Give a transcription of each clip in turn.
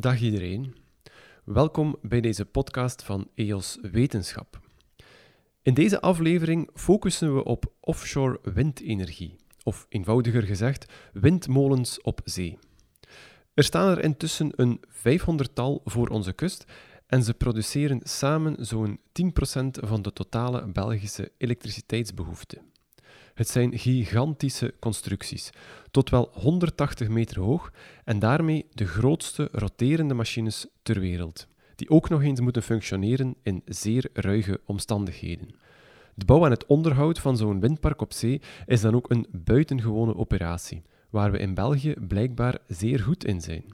Dag iedereen. Welkom bij deze podcast van EOS Wetenschap. In deze aflevering focussen we op offshore windenergie, of eenvoudiger gezegd, windmolens op zee. Er staan er intussen een 500-tal voor onze kust en ze produceren samen zo'n 10% van de totale Belgische elektriciteitsbehoefte. Het zijn gigantische constructies, tot wel 180 meter hoog en daarmee de grootste roterende machines ter wereld, die ook nog eens moeten functioneren in zeer ruige omstandigheden. De bouw en het onderhoud van zo'n windpark op zee is dan ook een buitengewone operatie, waar we in België blijkbaar zeer goed in zijn.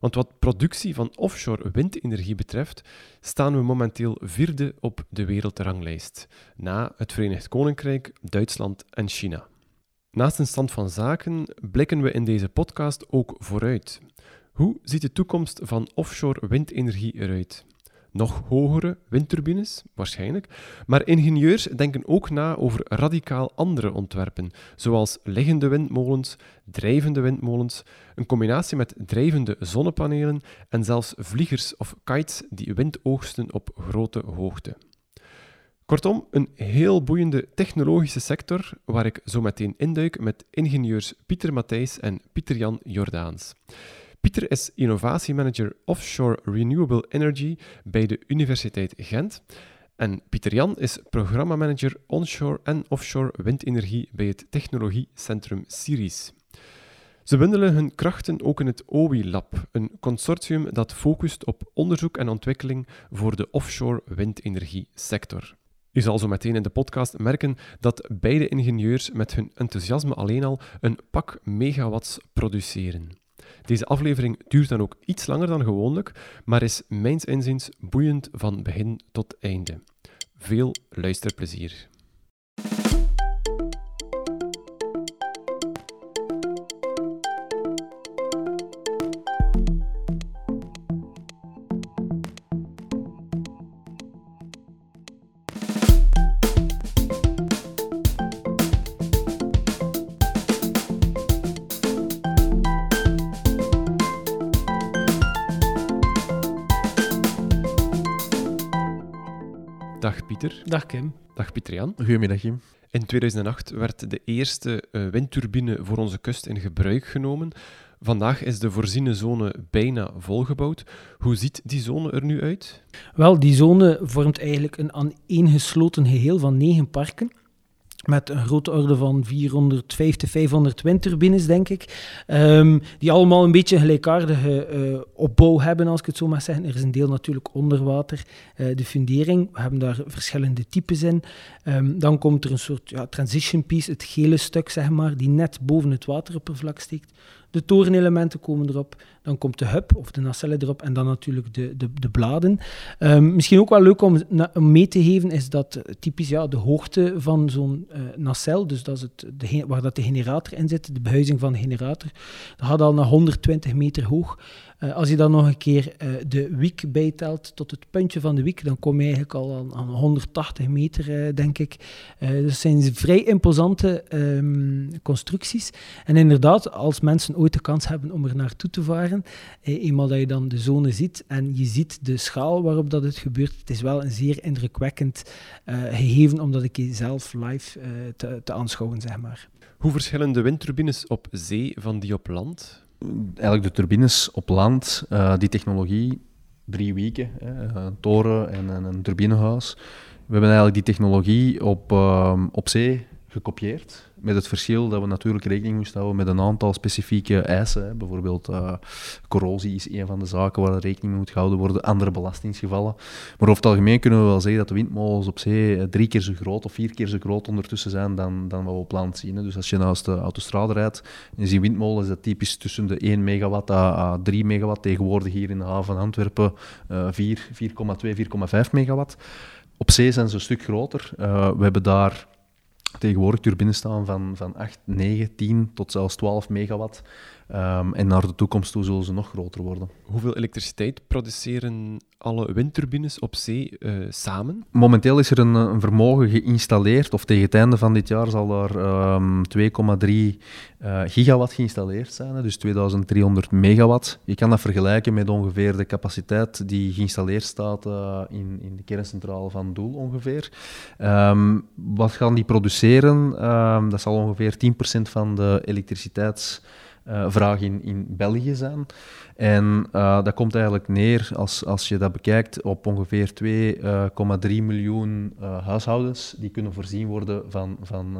Want wat productie van offshore windenergie betreft, staan we momenteel vierde op de wereldranglijst, na het Verenigd Koninkrijk, Duitsland en China. Naast een stand van zaken blikken we in deze podcast ook vooruit. Hoe ziet de toekomst van offshore windenergie eruit? Nog hogere windturbines, waarschijnlijk. Maar ingenieurs denken ook na over radicaal andere ontwerpen, zoals liggende windmolens, drijvende windmolens, een combinatie met drijvende zonnepanelen en zelfs vliegers of kites die wind oogsten op grote hoogte. Kortom, een heel boeiende technologische sector waar ik zo meteen induik met ingenieurs Pieter Matthijs en Pieter-Jan Jordaans. Pieter is innovatiemanager Offshore Renewable Energy bij de Universiteit Gent. En Pieter Jan is programmamanager onshore en offshore windenergie bij het technologiecentrum Siris. Ze bundelen hun krachten ook in het OWI-lab, een consortium dat focust op onderzoek en ontwikkeling voor de offshore windenergiesector. U zal zo meteen in de podcast merken dat beide ingenieurs met hun enthousiasme alleen al een pak megawatts produceren. Deze aflevering duurt dan ook iets langer dan gewoonlijk, maar is mijns inziens boeiend van begin tot einde. Veel luisterplezier. Pieter. Dag Kim. Dag Pieter-Jan. Goedemiddag Kim. In 2008 werd de eerste uh, windturbine voor onze kust in gebruik genomen. Vandaag is de voorziene zone bijna volgebouwd. Hoe ziet die zone er nu uit? Wel, die zone vormt eigenlijk een aaneengesloten geheel van negen parken met een grote orde van 450, 500 windturbines, denk ik. Um, die allemaal een beetje gelijkaardige uh, opbouw hebben, als ik het zo mag zeggen. Er is een deel natuurlijk onder water, uh, de fundering. We hebben daar verschillende types in. Um, dan komt er een soort ja, transition piece, het gele stuk, zeg maar, die net boven het wateroppervlak steekt. De torenelementen komen erop. Dan komt de hub of de nacelle erop en dan natuurlijk de, de, de bladen. Um, misschien ook wel leuk om, mee te geven is dat uh, typisch ja, de hoogte van zo'n uh, nacel, dus dat is het, de, waar dat de generator in zit, de behuizing van de generator, dat gaat al naar 120 meter hoog. Uh, als je dan nog een keer uh, de wiek bijtelt tot het puntje van de wiek, dan kom je eigenlijk al aan, aan 180 meter, uh, denk ik. dus het zijn vrij imposante um, constructies. En inderdaad, als mensen ooit de kans hebben om er naartoe te varen, eenmaal dat je dan de zone ziet en je ziet de schaal waarop dat het gebeurt, het is wel een zeer indrukwekkend gegeven om dat ik zelf live te, te aanschouwen, zeg maar. Hoe verschillen de windturbines op zee van die op land? Eigenlijk de turbines op land, uh, die technologie, drie weken, hè, een toren en, en, een turbinehuis. We hebben eigenlijk die technologie op, uh, op zee gekopieerd. Met het verschil dat we natuurlijk rekening moesten houden met een aantal specifieke eisen. Hè. Bijvoorbeeld uh, corrosie is een van de zaken waar rekening mee moet gehouden worden, andere belastingsgevallen. Maar over het algemeen kunnen we wel zeggen dat de windmolens op zee drie keer zo groot of vier keer zo groot ondertussen zijn dan, dan wat we op land zien. Dus als je naast de autostrade rijdt en je ziet windmolens, dat typisch tussen de 1 megawatt à 3 megawatt. Tegenwoordig hier in de haven van Antwerpen uh, 4, 4,2, 4,5 megawatt. Op zee zijn ze een stuk groter. Uh, we hebben daar tegenwoordig turbines staan van, van 8, 9, 10 tot zelfs 12 megawatt. Ehm, en naar de toekomst toe zullen ze nog groter worden. Hoeveel elektriciteit produceren alle windturbines op zee uh, samen? Momenteel is er een, een, vermogen geïnstalleerd, of tegen het einde van dit jaar zal um, 2,3 uh, gigawatt geïnstalleerd zijn, dus 2300 megawatt. Je kan dat vergelijken met ongeveer de capaciteit die geïnstalleerd staat uh, in, in de kerncentrale van Doel ongeveer. Um, wat gaan die produceren? Dat zal ongeveer 10% van de elektriciteits uh, vraag in, in België zijn. En uh, dat komt eigenlijk neer, als, als je dat bekijkt, op ongeveer 2,3 uh, miljoen huishoudens die kunnen voorzien worden van, van,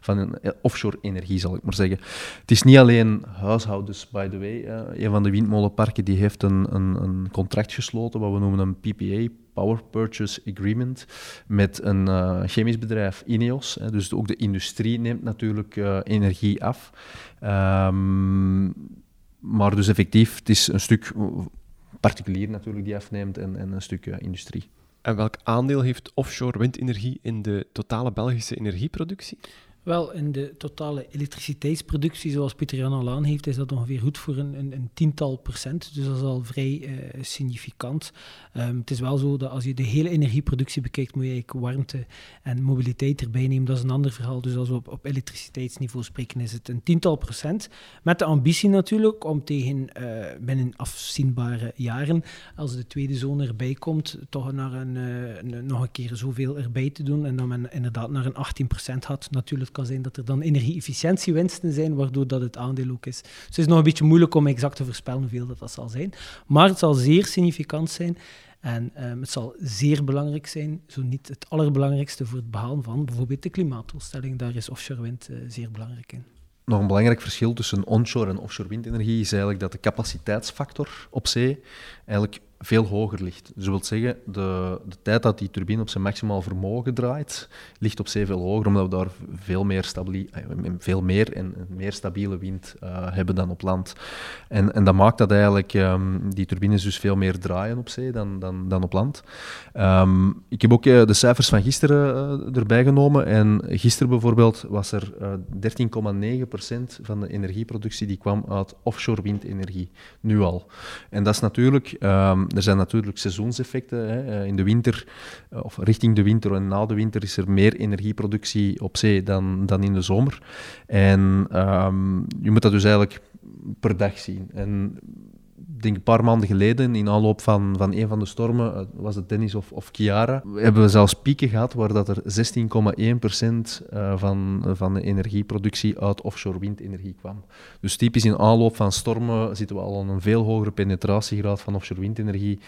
van een offshore energie, zal ik maar zeggen. Het is niet alleen huishoudens, by the way. een van de windmolenparken die heeft een, een, een contract gesloten, wat we noemen een PPA, Power Purchase Agreement met een uh, chemisch bedrijf, Ineos. Hè, dus ook de industrie neemt natuurlijk uh, energie af. Um, maar dus effectief, het is een stuk particulier natuurlijk die afneemt en, en een stuk uh, industrie. En welk aandeel heeft offshore windenergie in de totale Belgische energieproductie? Wel, in de totale elektriciteitsproductie, zoals Pieter Jan al aan heeft, is dat ongeveer goed voor een, een, een tiental procent. Dus dat is al vrij uh, significant. Um, het is wel zo dat als je de hele energieproductie bekijkt, moet je eigenlijk warmte en mobiliteit erbij nemen. Dat is een ander verhaal. Dus als we op, op elektriciteitsniveau spreken, is het een tiental procent. Met de ambitie natuurlijk om tegen uh, binnen afzienbare jaren, als de tweede zone erbij komt, toch naar een, uh, een, nog een keer zoveel erbij te doen. En dan men inderdaad naar een 18 procent had. Natuurlijk kan zijn dat er dan energie-efficiëntiewinsten zijn, waardoor dat het aandeel ook is. Dus het is nog een beetje moeilijk om exact te voorspellen hoeveel dat, dat zal zijn. Maar het zal zeer significant zijn. En um, het zal zeer belangrijk zijn, zo niet het allerbelangrijkste voor het behalen van bijvoorbeeld de klimaatdoelstelling. Daar is offshore wind uh, zeer belangrijk in. Nog een belangrijk verschil tussen onshore en offshore windenergie is eigenlijk dat de capaciteitsfactor op zee eigenlijk veel hoger ligt. Dus dat wil zeggen, de, de tijd dat die turbine op zijn maximaal vermogen draait, ligt op zee veel hoger, omdat we daar veel meer, stabili eh, veel meer en meer stabiele wind uh, hebben dan op land. En, en dat maakt dat eigenlijk um, die turbines dus veel meer draaien op zee dan, dan, dan op land. Um, ik heb ook uh, de cijfers van gisteren erbij genomen. En gisteren bijvoorbeeld was er 13,9% van de energieproductie die kwam uit offshore windenergie, nu al. En dat is natuurlijk... Um, er zijn natuurlijk seizoenseffecten. Hè. Eh, in de winter, eh, of richting de winter en na de winter, is er meer energieproductie op zee dan, dan in de zomer. En um, je moet dat dus eigenlijk per dag zien. En denk een paar maanden geleden, in aanloop van, van een van de stormen, eh, was het Dennis of, of Kiara, hebben we zelfs pieken gehad waar dat er 16,1% van, van de energieproductie uit offshore windenergie kwam. Dus typisch in aanloop van stormen zitten we al aan een veel hogere penetratiegraad van offshore windenergie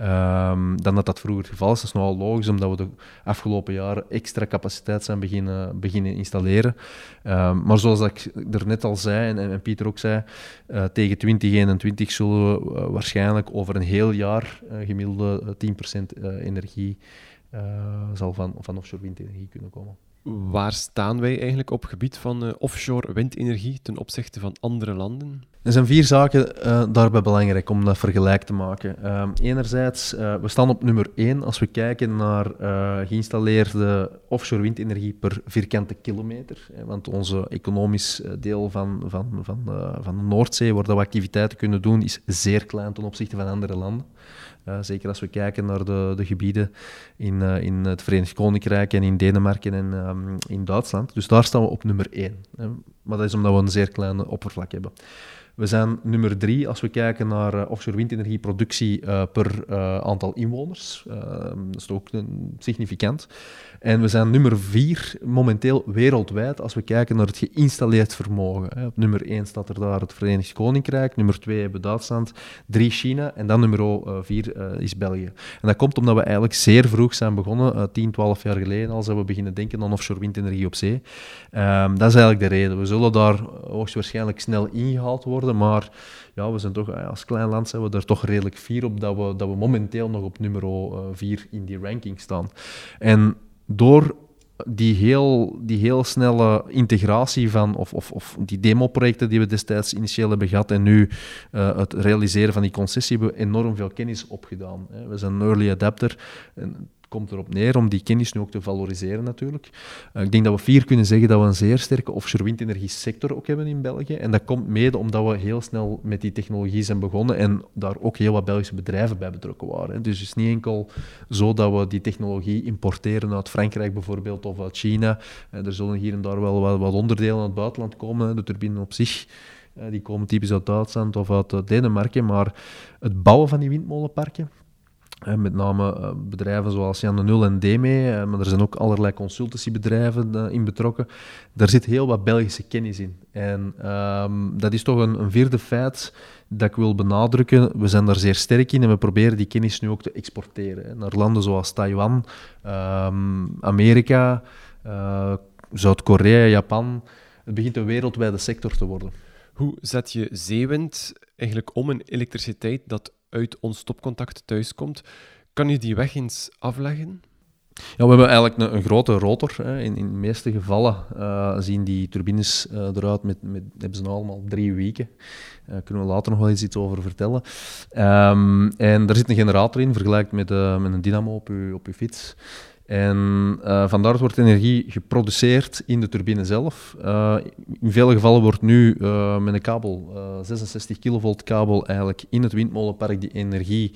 um, dan dat dat vroeger het geval is. Dat is nogal logisch, omdat we de afgelopen jaren extra capaciteit zijn beginnen, beginnen installeren. Um, maar zoals ik er net al zei, en, en Pieter ook zei, uh, tegen 2021 zullen we waarschijnlijk over een heel jaar uh, gemiddelde 10% energie zal van, van offshore windenergie kunnen komen. Waar staan wij eigenlijk op gebied van uh, offshore windenergie ten opzichte van andere landen? Er zijn vier zaken uh, daarbij belangrijk om dat vergelijk te maken. Uh, enerzijds, we staan op nummer één als we kijken naar geïnstalleerde offshore windenergie per vierkante kilometer. want onze economisch deel van, van, van, van de Noordzee, waar we activiteiten kunnen doen, is zeer klein ten opzichte van andere landen. Uh, zeker als we kijken naar de, de gebieden in, uh, in het Verenigd Koninkrijk en in Denemarken en um, in Duitsland. Dus daar staan we op nummer 1. Hè. Maar dat is omdat we een zeer klein oppervlak hebben. We zijn nummer drie als we kijken naar uh, offshore windenergieproductie uh, per uh, aantal inwoners. dat is ook significant. En we zijn nummer vier momenteel wereldwijd als we kijken naar het geïnstalleerd vermogen. Op nummer één staat er daar het Verenigd Koninkrijk, nummer twee hebben Duitsland, drie China en dan nummer vier is België. En dat komt omdat we eigenlijk zeer vroeg zijn begonnen, 10, 12 jaar geleden al zijn we beginnen denken aan offshore windenergie op zee. Um, dat is eigenlijk de reden. We zullen daar hoogstwaarschijnlijk snel ingehaald worden maar ja, we zijn toch, eh, als klein land zijn we er toch redelijk fier op dat we, dat we momenteel nog op nummer 4 eh, in die ranking staan. En door die heel, die heel snelle integratie van, of, of, of die demoprojecten die we destijds initieel hebben gehad en nu uh, het realiseren van die concessie, hebben we enorm veel kennis opgedaan. We zijn een early adapter. Komt erop neer om die kennis nu ook te valoriseren natuurlijk. Uh, ik denk dat we vier kunnen zeggen dat we een zeer sterke offshore windenergie sector ook hebben in België. En dat komt mede omdat we heel snel met die technologie zijn begonnen en daar ook heel wat Belgische bedrijven bij betrokken waren. Dus het is niet enkel zo dat we die technologie importeren uit Frankrijk bijvoorbeeld of uit China. Uh, er zullen hier en daar wel wat, onderdelen uit het buitenland komen, de turbine op zich. Uh, die komen typisch uit Duitsland of uit Denemarken, maar het bouwen van die windmolenparken, met name eh, bedrijven zoals Jan de Nul en DME, maar er zijn ook allerlei consultancybedrijven eh, in betrokken. Daar zit heel wat Belgische kennis in. En ehm, dat is toch een, een, vierde feit dat ik wil benadrukken. We zijn daar zeer sterk in en we proberen die kennis nu ook te exporteren. Naar landen zoals Taiwan, ehm, Amerika, Zuid-Korea, Japan. Het begint een wereldwijde sector te worden. Hoe zet je zeewind eigenlijk om in elektriciteit dat uit ons stopcontact thuiskomt. Kan je die weg eens afleggen? Ja, we hebben eigenlijk een, grote rotor. Hè. In, in de meeste gevallen uh, zien die turbines uh, eruit met, met, hebben ze nou allemaal drie weken. Daar uh, kunnen we later nog wel eens iets over vertellen. Um, en daar zit een generator in, vergelijkt met, eh, met een dynamo op je, op uw fiets. En uh, vandaar wordt energie geproduceerd in de turbine zelf. Uh, in vele gevallen wordt nu uh, met een kabel, 66 kilovolt kabel, eigenlijk in het windmolenpark die energie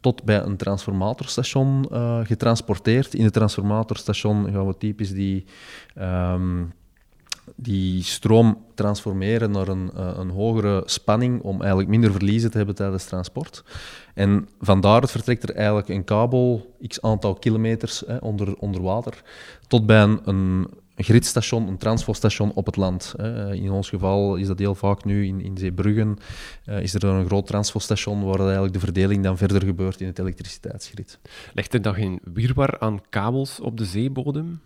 tot bij een transformatorstation getransporteerd. In het transformatorstation gaan we typisch die um, die stroom transformeren naar een, uh, een hogere spanning om eigenlijk minder verliezen te hebben tijdens transport. En vandaar vertrekt er eigenlijk een kabel, x aantal kilometers hè, onder, onder water, tot bij een, een gridstation, een op het land. In ons geval is dat heel vaak nu in, in Zeebruggen, uh, is er een groot transfostation waar eigenlijk de verdeling dan verder gebeurt in het elektriciteitsgrid. Ligt er dan geen wirwar aan kabels op de zeebodem?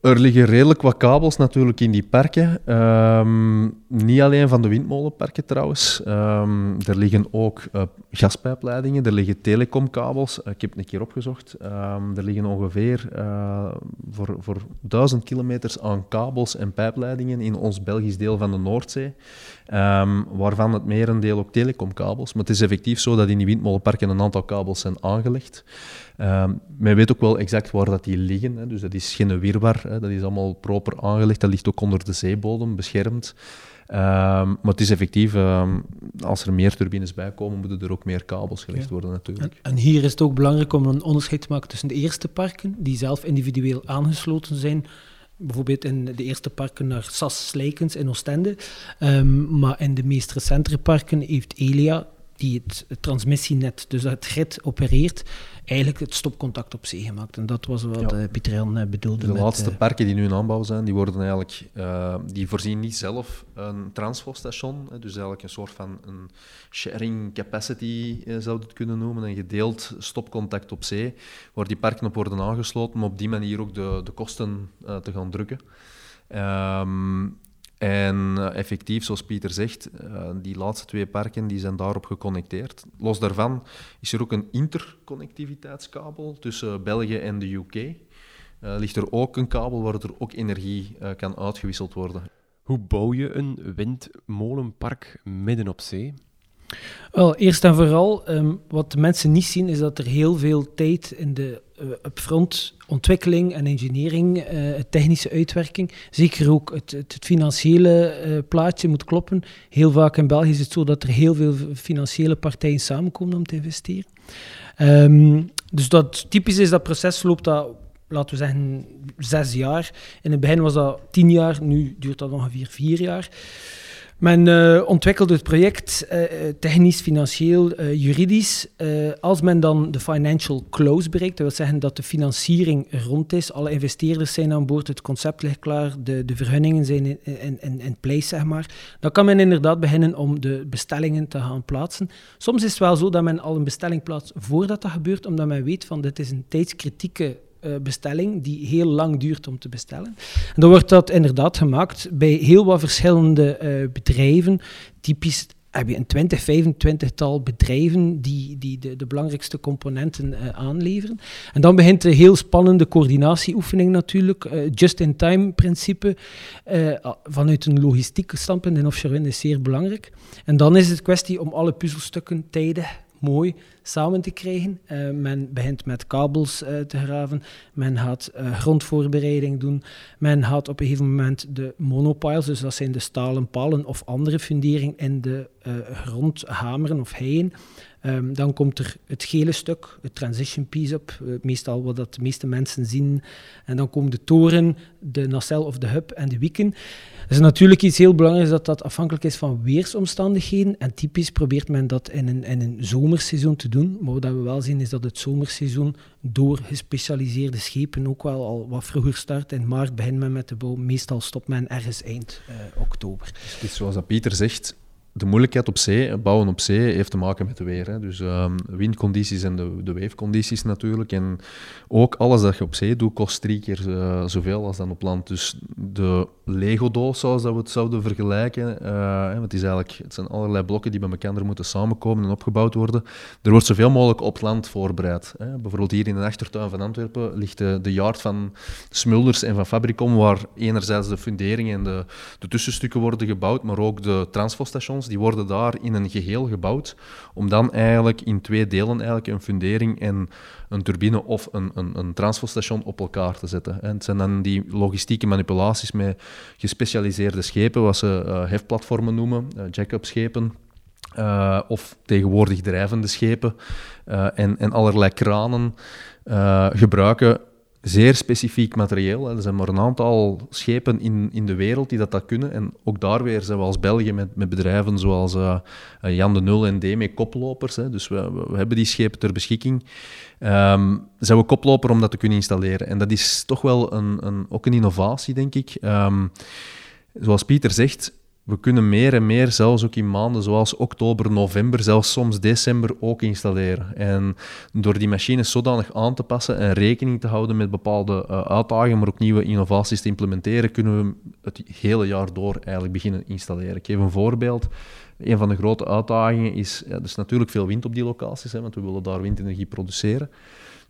Er liggen redelijk wat kabels natuurlijk in die parken. Um, niet alleen van de windmolenparken trouwens. Um, er liggen ook uh, gaspijpleidingen, er liggen telecomkabels. Uh, ik heb het een keer opgezocht. Um, er liggen ongeveer uh, voor, voor duizend kilometers aan kabels en pijpleidingen in ons Belgisch deel van de Noordzee. waarvan het merendeel ook telecomkabels. Maar het is effectief zo dat in die windmolenparken een aantal kabels zijn aangelegd. Um, men weet ook wel exact waar dat die liggen, hè. dus dat is geen wirwar, hè. dat is allemaal proper aangelegd, dat ligt ook onder de zeebodem, beschermd. Um, maar het is effectief, um, als er meer turbines bij komen, moeten er ook meer kabels gelegd ja. worden natuurlijk. En, en, hier is het ook belangrijk om een onderscheid te maken tussen de eerste parken, die zelf individueel aangesloten zijn, bijvoorbeeld in de eerste parken naar SAS Slijkens in Oostende, maar in de meest recentere parken heeft Elia die het, het, transmissienet, dus het grid opereert, eigenlijk het stopcontact op zee gemaakt. En dat was wat ja. uh, Pieter Jan uh, bedoelde. De met, laatste uh, parken die nu in aanbouw zijn, die worden eigenlijk, die voorzien niet zelf een transfostation, dus eigenlijk een soort van een sharing capacity zou je het kunnen noemen, een gedeeld stopcontact op zee, waar die parken op worden aangesloten, om op die manier ook de, de kosten te gaan drukken. Um, en uh, effectief, zoals Pieter zegt, uh, die laatste twee parken die zijn daarop geconnecteerd. Los daarvan is er ook een interconnectiviteitskabel tussen België en de UK. Ligt er ook een kabel waar er ook energie kan uitgewisseld worden. Hoe bouw je een windmolenpark midden op zee? Wel, eerst en vooral, um, wat de mensen niet zien, is dat er heel veel tijd in de uh, upfront ontwikkeling en engineering, uh, technische uitwerking, zeker ook het, het, financiële uh, plaatje moet kloppen. Heel vaak in België is het zo dat er heel veel financiële partijen samenkomen om te investeren. Um, dus dat typisch is dat proces loopt dat laten we zeggen, zes jaar. In het begin was dat tien jaar, nu duurt dat ongeveer vier jaar. Men uh, ontwikkelde het project uh, technisch, financieel, uh, juridisch. als men dan de financial close bereikt, dat wil zeggen dat de financiering rond is, alle investeerders zijn aan boord, het concept ligt klaar, de, de vergunningen zijn in, in, in, in place, zeg maar, dan kan men inderdaad beginnen om de bestellingen te gaan plaatsen. Soms is het wel zo dat men al een bestelling plaatst voordat dat gebeurt, omdat men weet van dit is een tijdskritieke uh, bestelling die heel lang duurt om te bestellen. En dan wordt dat inderdaad gemaakt bij heel wat verschillende uh, bedrijven. Typisch heb je een 20, 25 tal bedrijven die, die de, de belangrijkste componenten uh, aanleveren. En dan begint de heel spannende coördinatieoefening natuurlijk. Just-in-time principe vanuit een logistiek standpunt in offshore wind is zeer belangrijk. En dan is het kwestie om alle puzzelstukken tijdig mooi samen te krijgen. Uh, men begint met kabels te graven, men gaat grondvoorbereiding doen, men gaat op een gegeven moment de monopiles, dus dat zijn de stalen palen of andere funderingen in de grond hameren of heien. Um, dan komt er het gele stuk, het transition piece op, uh, meestal wat dat de meeste mensen zien. En dan komen de toren, de nacelle of de hub en de wieken. Het is natuurlijk iets heel belangrijks dat dat afhankelijk is van weersomstandigheden. En typisch probeert men dat in een, in een zomerseizoen te doen. Maar wat we wel zien is dat het zomerseizoen door gespecialiseerde schepen ook wel al wat vroeger start. In maart begint men met de bouw, meestal stopt men ergens eind uh, oktober. Dus zoals dat Pieter zegt, de moeilijkheid op zee, bouwen op zee, heeft te maken met het weer. Hè. Dus um, windcondities en de, de weefcondities natuurlijk. En ook alles dat je op zee doet, kost drie keer uh, zoveel als dan op land. Dus de Lego-doos, zoals dat we het zouden vergelijken, uh, want het, is eigenlijk, het zijn allerlei blokken die bij elkaar moeten samenkomen en opgebouwd worden. Er wordt zoveel mogelijk op land voorbereid. Hè. Bijvoorbeeld hier in de achtertuin van Antwerpen ligt de, de yard van Smulders en van Fabricom, waar enerzijds de funderingen en de, de tussenstukken worden gebouwd, maar ook de transfostations die worden daar in een geheel gebouwd, om dan eigenlijk in twee delen eigenlijk een fundering en een turbine of een, een, een transferstation op elkaar te zetten. En het zijn dan die logistieke manipulaties met gespecialiseerde schepen, wat ze uh, hefplatformen noemen, uh, jack-up-schepen, uh, of tegenwoordig drijvende schepen en, en allerlei kranen gebruiken zeer specifiek materieel. Er zijn maar een aantal schepen in, in de wereld die dat, dat kunnen. En ook daar weer zijn we als België met, met bedrijven zoals uh, Jan de Nul en D koplopers. Hè. Dus we, we, hebben die schepen ter beschikking. Um, zijn we koploper om dat te kunnen installeren. En dat is toch wel een, een ook een innovatie, denk ik. Um, zoals Pieter zegt, we kunnen meer en meer, zelfs ook in maanden zoals oktober, november, zelfs soms december ook installeren. En door die machines zodanig aan te passen en rekening te houden met bepaalde uh, uitdagingen, maar ook nieuwe innovaties te implementeren, kunnen we het hele jaar door eigenlijk beginnen installeren. Ik geef een voorbeeld. Een van de grote uitdagingen is, ja, er is natuurlijk veel wind op die locaties, hè, want we willen daar windenergie produceren.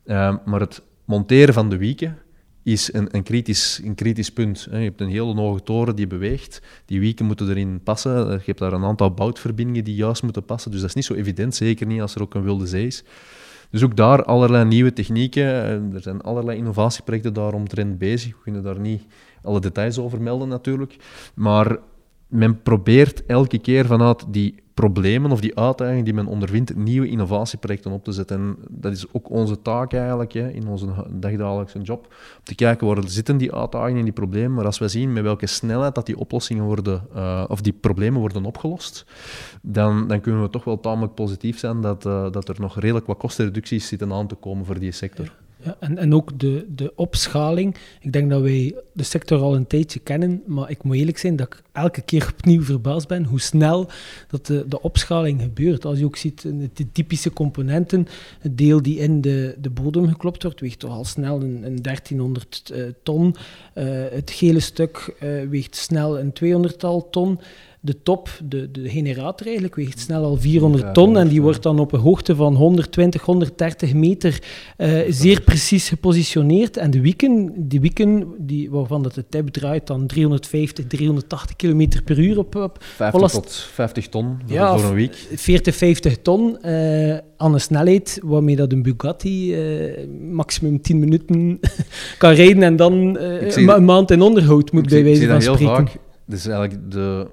Uh, maar het monteren van de wieken is een, een, kritisch, een kritisch punt. Je hebt een hele hoge toren die beweegt, die wieken moeten erin passen. Je hebt daar een aantal boutverbindingen die juist moeten passen, dus dat is niet zo evident, zeker niet als er ook een wilde zee is. Dus ook daar allerlei nieuwe technieken, er zijn allerlei innovatieprojecten daaromtrent bezig. We kunnen daar niet alle details over melden natuurlijk, maar men probeert elke keer vanuit die problemen of die uitdagingen die men ondervindt, nieuwe innovatieprojecten op te zetten. En dat is ook onze taak eigenlijk hè, in onze dagdagelijkse job. Om te kijken waar zitten die uitdagingen en die problemen. Maar als we zien met welke snelheid dat die oplossingen worden, uh, of die problemen worden opgelost, dan, dan kunnen we toch wel tamelijk positief zijn dat, uh, dat er nog redelijk wat kostenreducties zitten aan te komen voor die sector. En, en ook de, de opschaling. Ik denk dat wij de sector al een tijdje kennen, maar ik moet eerlijk zijn dat ik elke keer opnieuw verbaasd ben hoe snel dat de, de opschaling gebeurt. Als je ook ziet, de typische componenten, het deel die in de, de bodem geklopt wordt, weegt toch al snel een, een 1300 uh, ton. Uh, het gele stuk weegt snel een 200-tal ton de top, de, de generator eigenlijk, weegt snel al 400 ton en die wordt dan op een hoogte van 120, 130 meter uh, zeer precies gepositioneerd. En de wieken, die wieken die, waarvan het de tip draait, dan 350, 380 km per uur op... op 50 tot 50 ton voor, ja, voor een week. 40, 50 ton uh, aan een snelheid waarmee dat een Bugatti uh, maximum 10 minuten kan rijden en dan een maand in onderhoud moet bij wijze van spreken. Vaak, dus eigenlijk de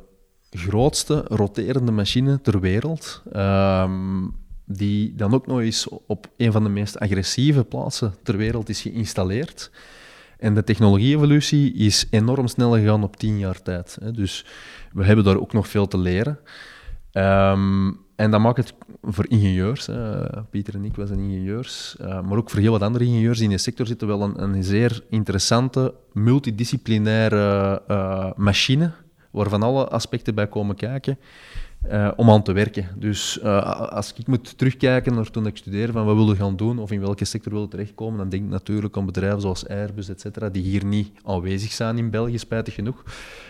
grootste roterende machine ter wereld. Um, die dan ook nog eens op een van de meest agressieve plaatsen ter wereld is geïnstalleerd. En de technologie-evolutie is enorm snel gegaan op tien jaar tijd. Hè. Dus we hebben daar ook nog veel te leren. Um, en dat maakt het voor ingenieurs. Pieter en ik was een ingenieurs, uh, maar ook voor heel wat andere ingenieurs in de sector zitten, wel een, een zeer interessante, multidisciplinaire uh, machine waarvan alle aspecten bij komen kijken. Uh, om aan te werken. Dus uh, als ik moet terugkijken naar toen ik studeerde, van wat willen gaan doen of in welke sector willen terechtkomen, dan denk ik natuurlijk aan bedrijven zoals Airbus, et cetera, die hier niet aanwezig zijn in België, spijtig genoeg.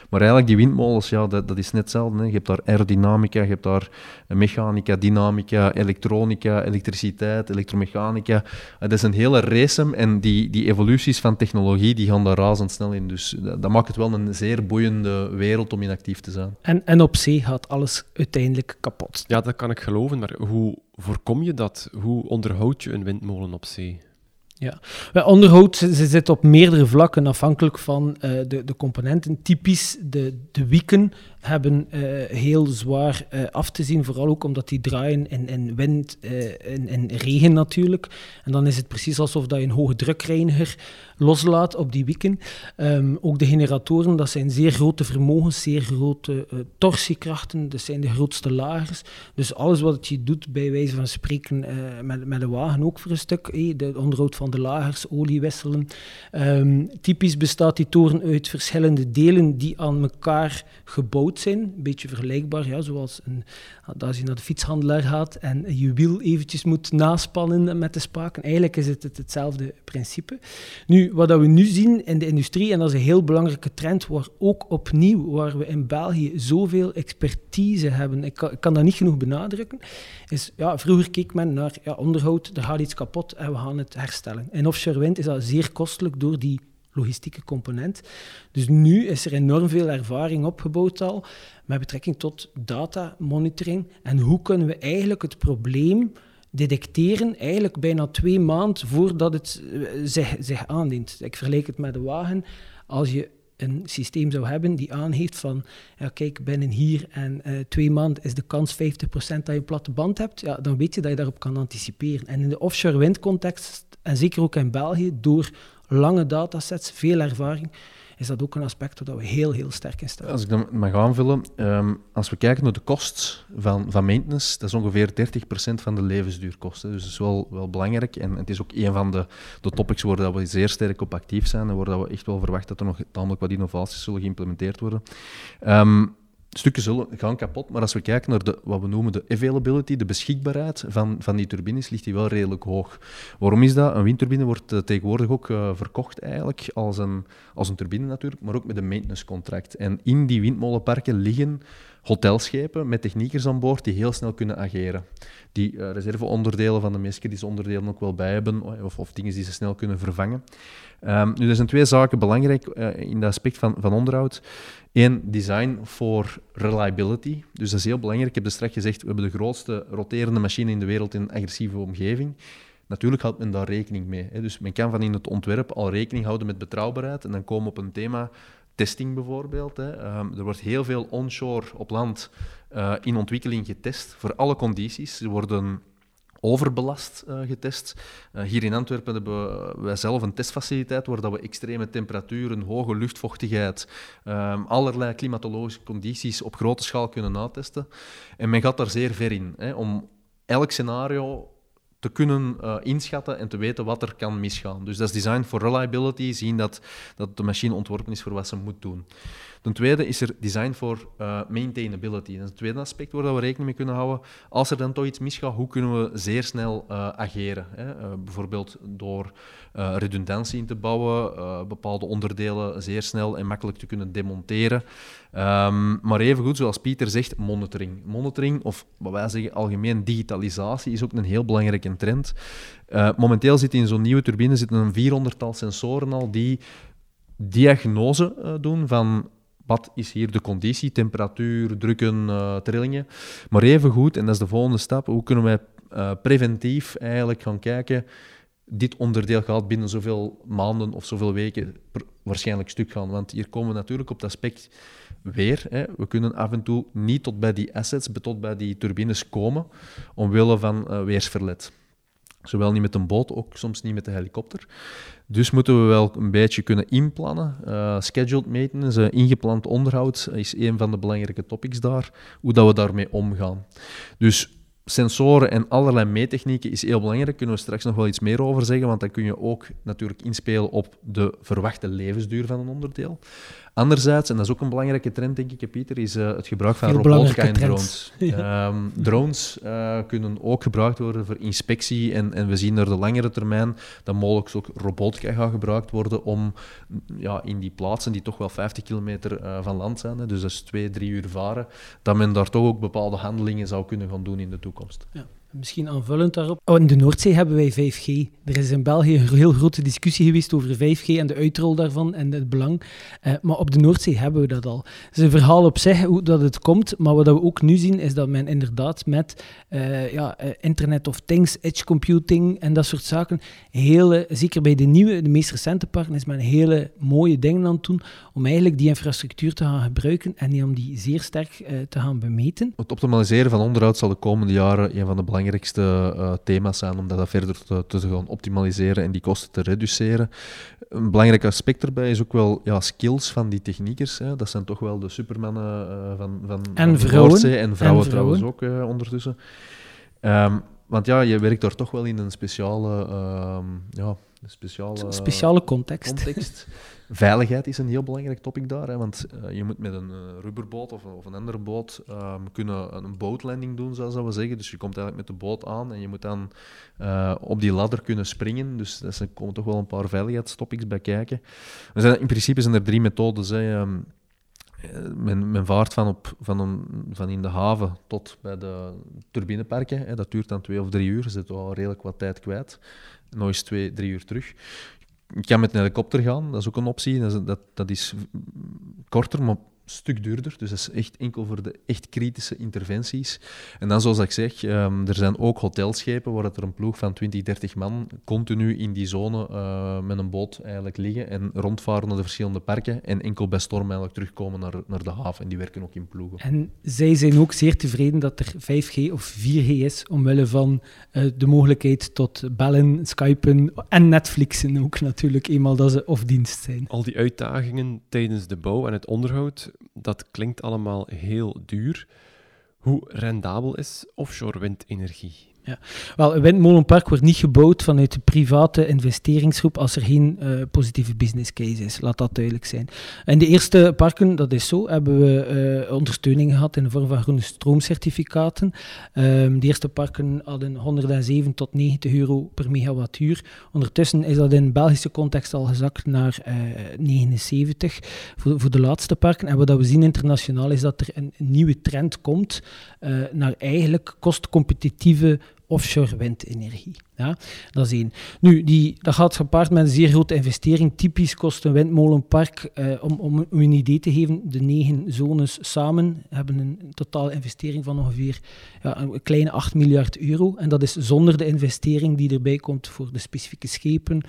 Maar eigenlijk die windmolens, ja, dat, dat is net hetzelfde. Hè. Je hebt daar aerodynamica, je hebt daar mechanica, dynamica, elektronica, elektriciteit, elektromechanica. Dat is een hele race en die, die evoluties van technologie die gaan daar razendsnel in. Dus dat, dat maakt het wel een zeer boeiende wereld om in actief te zijn. En, en op zee gaat alles uiteindelijk kapot. Ja, dat kan ik geloven, maar hoe voorkom je dat? Hoe onderhoud je een windmolen op zee? Ja, onderhoud ze, zit op meerdere vlakken afhankelijk van uh, de, de componenten. Typisch de, de wieken hebben uh, heel zwaar uh, af te zien, vooral ook omdat die draaien in, in wind en in, regen natuurlijk. En dan is het precies alsof dat je een hoge drukreiniger loslaat op die wieken. Um, ook de generatoren, dat zijn zeer grote vermogens, zeer grote torsiekrachten, dat zijn de grootste lagers. Dus alles wat je doet, bij wijze van spreken, met, met een wagen ook voor een stuk, de onderhoud van de lagers, olie wisselen. Um, typisch bestaat die toren uit verschillende delen die aan elkaar gebouwd zijn. Een beetje vergelijkbaar, ja, zoals een, als je naar de fietshandelaar gaat en je wiel eventjes moet naspannen met de spaken. Eigenlijk is het, het hetzelfde principe. Nu, wat we nu zien in de industrie, en dat is een heel belangrijke trend, waar ook opnieuw, waar we in België zoveel expertise hebben, ik kan, dat niet genoeg benadrukken, is, ja, vroeger keek men naar onderhoud, er gaat iets kapot en we gaan het herstellen. In offshore wind is dat zeer kostelijk door die logistieke component. Dus nu is er enorm veel ervaring opgebouwd al met betrekking tot data monitoring en hoe kunnen we eigenlijk het probleem detecteren, eigenlijk bijna twee maanden voordat het eh, zich, zich aandient. Ik vergelijk het met de wagen. Als je een systeem zou hebben die aangeeft van, kijk, binnen hier en uh, twee maanden is de kans 50% dat je een platte band hebt, ja, dan weet je dat je daarop kan anticiperen. En in de offshore windcontext, en zeker ook in België, door lange datasets, veel ervaring, is dat ook een aspect waar we heel, heel sterk in staan. Als ik dan mag aanvullen, um, als we kijken naar de kost van, van maintenance, dat is ongeveer 30% van de levensduurkosten. Dus dat is wel, wel belangrijk. En het is ook een van de, de topics waar dat we zeer sterk op actief zijn en waar dat we echt wel verwachten dat er nog tamelijk wat innovaties zullen geïmplementeerd worden. Um, stukken zullen gaan kapot, maar als we kijken naar de, wat we noemen de availability, de beschikbaarheid van, van die turbines, ligt die wel redelijk hoog. Waarom is dat? Een windturbine wordt uh, tegenwoordig ook uh, verkocht eigenlijk als een, als een turbine natuurlijk, maar ook met een maintenance contract. En in die windmolenparken liggen hotelschepen met techniekers aan boord die heel snel kunnen ageren. Die uh, reserveonderdelen van de meest kritische onderdelen ook wel bij hebben, of, of dingen die ze snel kunnen vervangen. Um, nu, er zijn twee zaken belangrijk uh, in het aspect van, van onderhoud. Eén, design voor reliability. Dus dat is heel belangrijk. Ik heb dus straks gezegd, we hebben de grootste roterende machine in de wereld in een agressieve omgeving. Natuurlijk houdt men daar rekening mee. Hè. Dus men kan van in het ontwerp al rekening houden met betrouwbaarheid. En dan komen we op een thema testing bijvoorbeeld. Hè. Um, er wordt heel veel onshore op land uh, in ontwikkeling getest voor alle condities. Er worden overbelast uh, getest. Uh, hier in Antwerpen hebben wij zelf een testfaciliteit waar dat we extreme temperaturen, hoge luchtvochtigheid, um, allerlei klimatologische condities op grote schaal kunnen natesten. En men gaat daar zeer ver in, hè, om elk scenario te kunnen uh, inschatten en te weten wat er kan misgaan. Dus dat is design for reliability, zien dat, dat de machine ontworpen is voor wat ze moet doen. Ten tweede is er design voor uh, maintainability. Dat is het tweede aspect waar we rekening mee kunnen houden. Als er dan toch iets misgaat, hoe kunnen we zeer snel uh, ageren? Hè? Uh, bijvoorbeeld door redundantie in te bouwen, bepaalde onderdelen zeer snel en makkelijk te kunnen demonteren. Um, maar evengoed, zoals Pieter zegt, monitoring. Monitoring, of wat wij zeggen algemeen digitalisatie, is ook een heel belangrijke trend. momenteel zitten in zo'n nieuwe turbine zitten een 400-tal sensoren al die diagnose doen van wat is hier de conditie, temperatuur, drukken, uh, trillingen. Maar even goed, en dat is de volgende stap, hoe kunnen wij uh, preventief eigenlijk gaan kijken, dit onderdeel gaat binnen zoveel maanden of zoveel weken waarschijnlijk stuk gaan. Want hier komen we natuurlijk op het aspect weer. Hè. We kunnen af en toe niet tot bij die assets, tot bij die turbines komen, omwille van uh, weersverlet. Zowel niet met een boot, ook soms niet met de helikopter. Dus moeten we wel een beetje kunnen inplannen. Uh, scheduled maintenance, uh, ingepland onderhoud is een van de belangrijke topics daar. Hoe dat we daarmee omgaan. Dus sensoren en allerlei meettechnieken is heel belangrijk. Kunnen we straks nog wel iets meer over zeggen, want dan kun je ook natuurlijk inspelen op de verwachte levensduur van een onderdeel. Anderzijds, en dat is ook een belangrijke trend, denk ik, Pieter, is uh, het gebruik van robotica en drones. Ja. Um, drones uh, kunnen ook gebruikt worden voor inspectie en, en we zien naar de langere termijn dat mogelijk ook robotica gaat gebruikt worden om ja, in die plaatsen die toch wel 50 kilometer uh, van land zijn, hè, dus dat is twee, drie uur varen, dat men daar toch ook bepaalde handelingen zou kunnen gaan doen in de toekomst. Ja misschien aanvullend daarop. Oh, in de Noordzee hebben wij 5G. Er is in België een heel grote discussie geweest over 5G en de uitrol daarvan en het belang. Uh, maar op de Noordzee hebben we dat al. Het is een verhaal op zich hoe dat het komt, maar wat we ook nu zien is dat men inderdaad met uh, ja, Internet of Things, edge computing en dat soort zaken, zeker bij de nieuwe, de meest recente parken, is men hele mooie dingen aan het doen om eigenlijk die infrastructuur te gaan gebruiken en om die zeer sterk te gaan bemeten. Het optimaliseren van onderhoud zal de komende jaren een van de belangrijkste uh, thema's zijn om dat verder te, te, gaan optimaliseren en die kosten te reduceren. Een belangrijk aspect erbij is ook wel ja, skills van die techniekers. Hè. Dat zijn toch wel de supermannen uh, van, van, en van vrouwen. en vrouwen, en vrouwen trouwens ook ondertussen. Um, want ja, je werkt daar toch wel in een speciale, uh, ja, een speciale, speciale context. context. Veiligheid is een heel belangrijk topic daar, hè, want uh, je moet met een uh, rubberboot of, of, een andere boot um, kunnen een bootlanding doen, zoals we zeggen. Dus je komt eigenlijk met de boot aan en je moet dan uh, op die ladder kunnen springen. Dus er komen toch wel een paar veiligheidstopics bij kijken. Er zijn, in principe zijn er drie methodes. Hè. Um, men, men, vaart van, op, van, een, van in de haven tot bij de turbineparken. Hè. Dat duurt dan twee of drie uur. Zit wel redelijk wat tijd kwijt. Nog eens twee, drie uur terug. Je kan met een helikopter gaan, dat is ook een optie. Dat, dat is korter, maar stuk duurder. Dus dat is echt enkel voor de echt kritische interventies. En dan, zoals ik zeg, um, er zijn ook hotelschepen waar er een ploeg van 20, 30 man continu in die zone uh, met een boot eigenlijk liggen en rondvaren naar de verschillende parken en enkel bij storm eigenlijk terugkomen naar, naar de haven. En die werken ook in ploegen. En zij zijn ook zeer tevreden dat er 5G of 4G is, omwille van uh, de mogelijkheid tot bellen, skypen en Netflixen ook natuurlijk, eenmaal dat ze of dienst zijn. Al die uitdagingen tijdens de bouw en het onderhoud dat klinkt allemaal heel duur. Hoe rendabel is offshore windenergie? Ja. Wel, windmolenpark wordt niet gebouwd vanuit de private investeringsgroep als er geen uh, positieve business case is. Laat dat duidelijk zijn. In de eerste parken, dat is zo, hebben we uh, ondersteuning gehad in de vorm van groene stroomcertificaten. Um, de eerste parken hadden 107 tot 90 euro per megawattuur. Ondertussen is dat in Belgische context al gezakt naar uh, 79 voor, voor de laatste parken. En wat we zien internationaal is dat er een, een nieuwe trend komt naar eigenlijk kostcompetitieve offshore windenergie. Ja, dat is. Nu, die, dat gaat gepaard met een zeer grote investering. Typisch kost een windmolenpark, eh, om, om een idee te geven, de negen zones samen hebben een totale investering van ongeveer ja, een kleine 8 miljard euro. En dat is zonder de investering die erbij komt voor de specifieke schepen.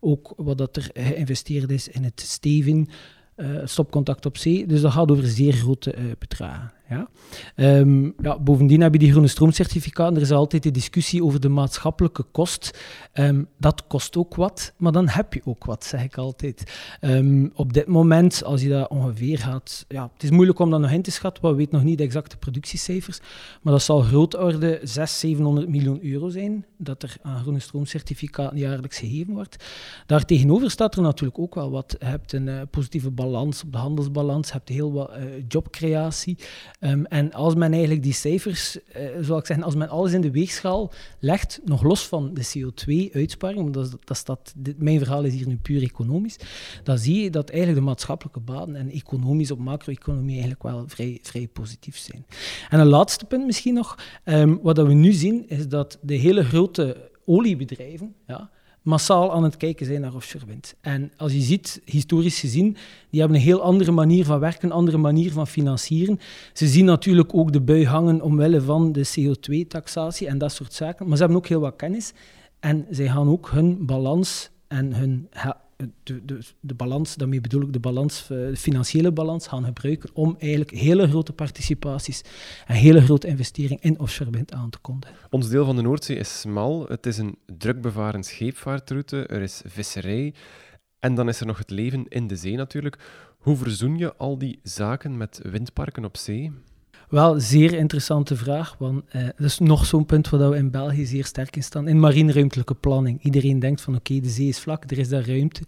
Ook wat dat er geïnvesteerd is in het steven, uh, stopcontact op zee. Dus dat gaat over zeer grote uh, bedragen. Ja. Um, ja, bovendien heb je die groene stroomcertificaten. Er is altijd de discussie over de maatschappelijke kost. Um, dat kost ook wat, maar dan heb je ook wat, zeg ik altijd. Um, op dit moment, als je dat ongeveer gaat... Ja, het is moeilijk om dat nog in te schatten, want we weten nog niet de exacte productiecijfers. Maar dat zal grootorde 600, 700 miljoen euro zijn dat er aan groene stroomcertificaten jaarlijks gegeven wordt. Daartegenover staat er natuurlijk ook wel wat. Je hebt een uh, positieve balans op de handelsbalans, je hebt heel wat uh, jobcreatie. Um, en als men eigenlijk die cijfers, uh, zal ik zeggen, als men alles in de weegschaal legt, nog los van de CO2-uitsparing, want dat, dat mijn verhaal is hier nu puur economisch, dan zie je dat eigenlijk de maatschappelijke baten en economisch op macro-economie eigenlijk wel vrij, vrij positief zijn. En een laatste punt misschien nog, um, wat we nu zien, is dat de hele grote oliebedrijven, ja, massaal aan het kijken zijn naar offshore wind. En als je ziet, historisch gezien, die hebben een heel andere manier van werken, een andere manier van financieren. Ze zien natuurlijk ook de bui hangen omwille van de CO2-taxatie en dat soort zaken, maar ze hebben ook heel wat kennis. En zij gaan ook hun balans en hun de, de, de balans, daarmee bedoel ik de, balans, eh, de financiële balans, gaan gebruiken om eigenlijk hele grote participaties en hele grote investeringen in offshore wind aan te kondigen. Ons deel van de Noordzee is smal. Het is een drukbevaren scheepvaartroute, er is visserij en dan is er nog het leven in de zee natuurlijk. Hoe verzoen je al die zaken met windparken op zee? Wel, zeer interessante vraag, want uh, dat is nog zo'n punt waar we in België zeer sterk in staan. In marineruimtelijke planning. Iedereen denkt van oké, de zee is vlak, er is daar ruimte.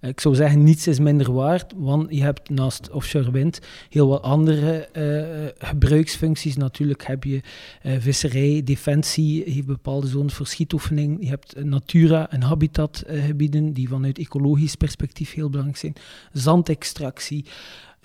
Uh, ik zou zeggen, niets is minder waard, want je hebt naast offshore wind heel wat andere uh, gebruiksfuncties. Natuurlijk heb je visserij, defensie, je hebt bepaalde zones voor schietoefening. Je hebt natura- en habitatgebieden die vanuit ecologisch perspectief heel belangrijk zijn. Zandextractie.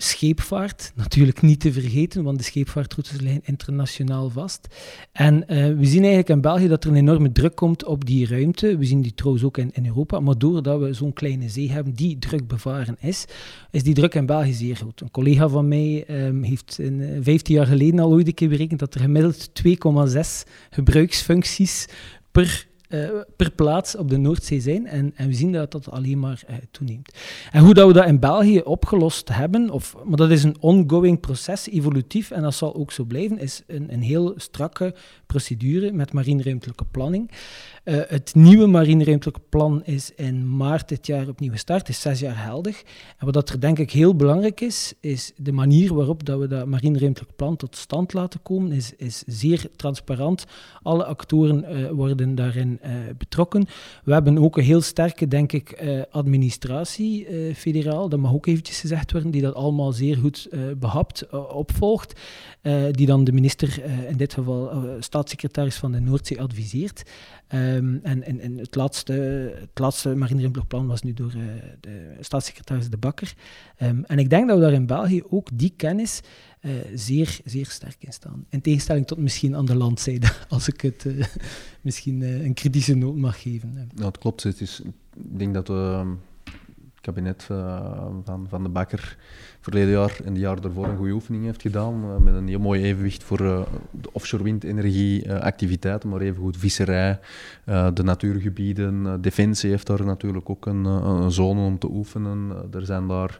Scheepvaart, natuurlijk niet te vergeten, want de scheepvaartroutes liggen internationaal vast. En eh, we zien eigenlijk in België dat er een enorme druk komt op die ruimte. We zien die trouwens ook in, in Europa, maar doordat we zo'n kleine zee hebben die druk bevaren is, is die druk in België zeer groot. Een collega van mij um, heeft in, uh, 15 jaar geleden al ooit een keer berekend dat er gemiddeld 2,6 gebruiksfuncties per uh, per plaats op de Noordzee zijn. En, en we zien dat dat alleen maar uh, toeneemt. En hoe dat we dat in België opgelost hebben, of, maar dat is een ongoing proces, evolutief, en dat zal ook zo blijven, is een, een heel strakke procedure met marineruimtelijke planning. Uh, het nieuwe marineruimtelijke plan is in maart dit jaar opnieuw gestart, is zes jaar geldig. En wat dat er denk ik heel belangrijk is, is de manier waarop dat we dat marineruimtelijk plan tot stand laten komen, is, is zeer transparant. Alle actoren worden daarin uh, betrokken. We hebben ook een heel sterke, denk ik, administratie federaal, dat mag ook eventjes gezegd worden, die dat allemaal zeer goed behapt, opvolgt, die dan de minister, in dit geval staatssecretaris van de Noordzee, adviseert. Um, en, en, en, het laatste, het laatste marineruimtelijk was nu door de staatssecretaris De Bakker. Um, en ik denk dat we daar in België ook die kennis uh, zeer, zeer sterk in staan. In tegenstelling tot misschien aan de landzijde, als ik het uh, misschien een kritische noot mag geven. Ja, het klopt. Het is, ik denk dat we kabinet uh, van, van de Bakker verleden jaar en de jaar daarvoor een goede oefening heeft gedaan. Met een heel mooi evenwicht voor de offshore windenergieactiviteiten, maar even goed visserij, de natuurgebieden. Defensie heeft daar natuurlijk ook een, een zone om te oefenen. er zijn daar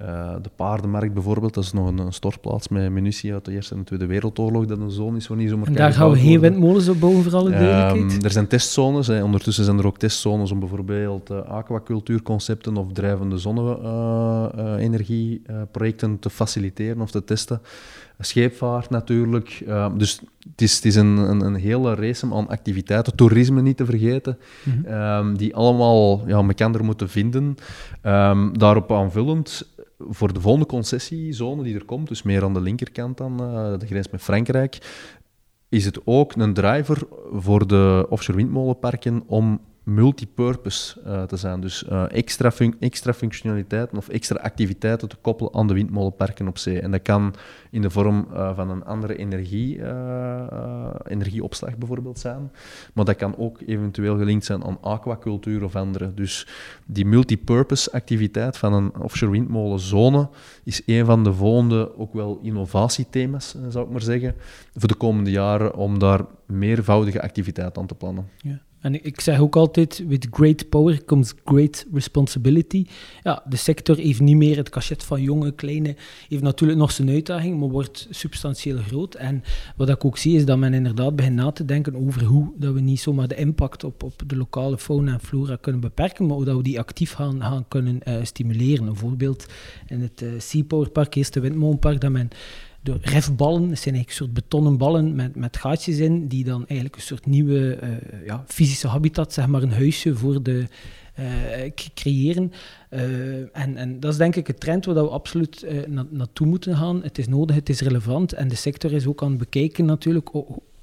uh, de paardenmarkt bijvoorbeeld, dat is nog een, een, stortplaats met munitie uit de Eerste en Tweede Wereldoorlog, dat een zone is waar niet zomaar En daar gaan we geen windmolens op bouwen, voor alle ehm, duidelijkheid? Er zijn testzones, hè. ondertussen zijn er ook testzones om bijvoorbeeld uh, aquacultuurconcepten of drijvende zonne-energieprojecten uh, te faciliteren of te testen. Scheepvaart natuurlijk. Ehm, dus het is, het is een, een, een, hele race aan activiteiten, toerisme niet te vergeten, mm -hmm. die allemaal ja, elkaar moeten vinden. daarop aanvullend voor de volgende concessiezone die er komt, dus meer aan de linkerkant dan uh, de grens met Frankrijk, is het ook een driver voor de offshore windmolenparken om multipurpose uh, te zijn. Dus uh, extra, extra functionaliteiten of extra activiteiten te koppelen aan de windmolenparken op zee. En dat kan in de vorm uh, van een andere energie, energieopslag bijvoorbeeld zijn. Maar dat kan ook eventueel gelinkt zijn aan aquacultuur of andere. Dus die multipurpose activiteit van een offshore windmolenzone is een van de volgende ook wel innovatiethema's, zou ik maar zeggen, voor de komende jaren om daar meervoudige activiteit aan te plannen. Ja. En ik zeg ook altijd, with great power comes great responsibility. Ja, de sector heeft niet meer het cachet van jonge, kleine, heeft natuurlijk nog zijn uitdaging, maar wordt substantieel groot. En wat ik ook zie, is dat men inderdaad begint na te denken over hoe dat we niet zomaar de impact op, op de lokale fauna en flora kunnen beperken, maar hoe dat we die actief gaan, gaan kunnen uh, stimuleren. Bijvoorbeeld in het uh, Seapower Park, Eerste Windmolenpark, dat men door refballen, dat zijn eigenlijk een soort betonnen ballen met, met gaatjes in, die dan eigenlijk een soort nieuwe uh, ja, fysische habitat, zeg maar een huisje voor de uh, creëren. Uh, en, en dat is denk ik een trend waar we absoluut na, naartoe moeten gaan. Het is nodig, het is relevant en de sector is ook aan het bekijken natuurlijk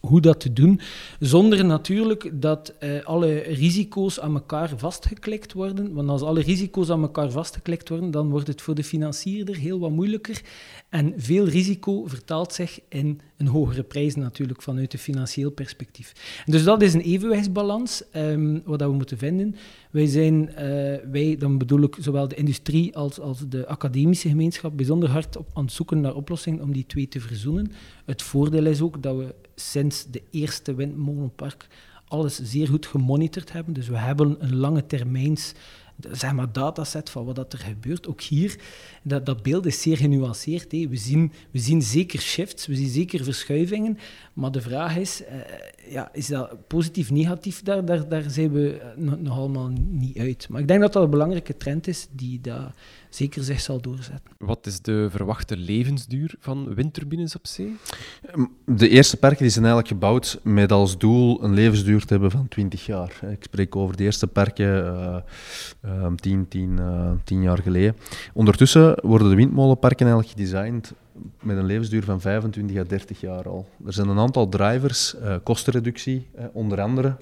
hoe dat te doen, zonder natuurlijk dat uh, alle risico's aan elkaar vastgeklikt worden. Want als alle risico's aan elkaar vastgeklikt worden, dan wordt het voor de financierder heel wat moeilijker. En veel risico vertaalt zich in een hogere prijs natuurlijk vanuit een financieel perspectief. dus dat is een evenwichtsbalans um, wat we moeten vinden. Wij zijn, uh, wij, dan bedoel ik zowel de industrie als, als de academische gemeenschap, bijzonder hard op, aan het zoeken naar oplossingen om die twee te verzoenen. Het voordeel is ook dat we sinds de eerste windmolenpark alles zeer goed gemonitord hebben. Dus we hebben een lange termijns zeg maar, dataset van wat dat er gebeurt. Ook hier, dat, dat beeld is zeer genuanceerd. We, zien, we zien zeker shifts, we zien zeker verschuivingen, maar de vraag is, uh, ja, is dat positief, negatief? Daar, daar, daar zijn we nog, nog, allemaal niet uit. Maar ik denk dat dat een belangrijke trend is die daar zeker zich zal doorzetten. Wat is de verwachte levensduur van windturbines op zee? Ehm, de eerste parken zijn eigenlijk gebouwd met als doel een levensduur te hebben van 20 jaar. Ik spreek over de eerste parken uh, uh, 10, 10, uh, 10 jaar geleden. Ondertussen worden de windmolenparken eigenlijk gedesigned met een levensduur van 25 à 30 jaar al. Er zijn een aantal drivers, uh, kostenreductie onder andere.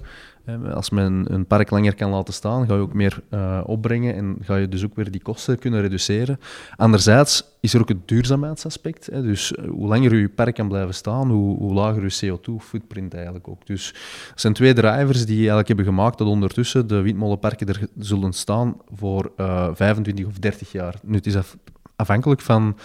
Als men een park langer kan laten staan, ga je ook meer uh, opbrengen en ga je dus ook weer die kosten kunnen reduceren. Anderzijds is er ook het duurzaamheidsaspect. Hè. Dus hoe langer je park kan blijven staan, hoe, hoe lager je CO2-footprint eigenlijk ook. Dus zijn twee drivers die eigenlijk hebben gemaakt dat ondertussen de windmolenparken er zullen staan voor 25 of 30 jaar. Nu, het is afhankelijk van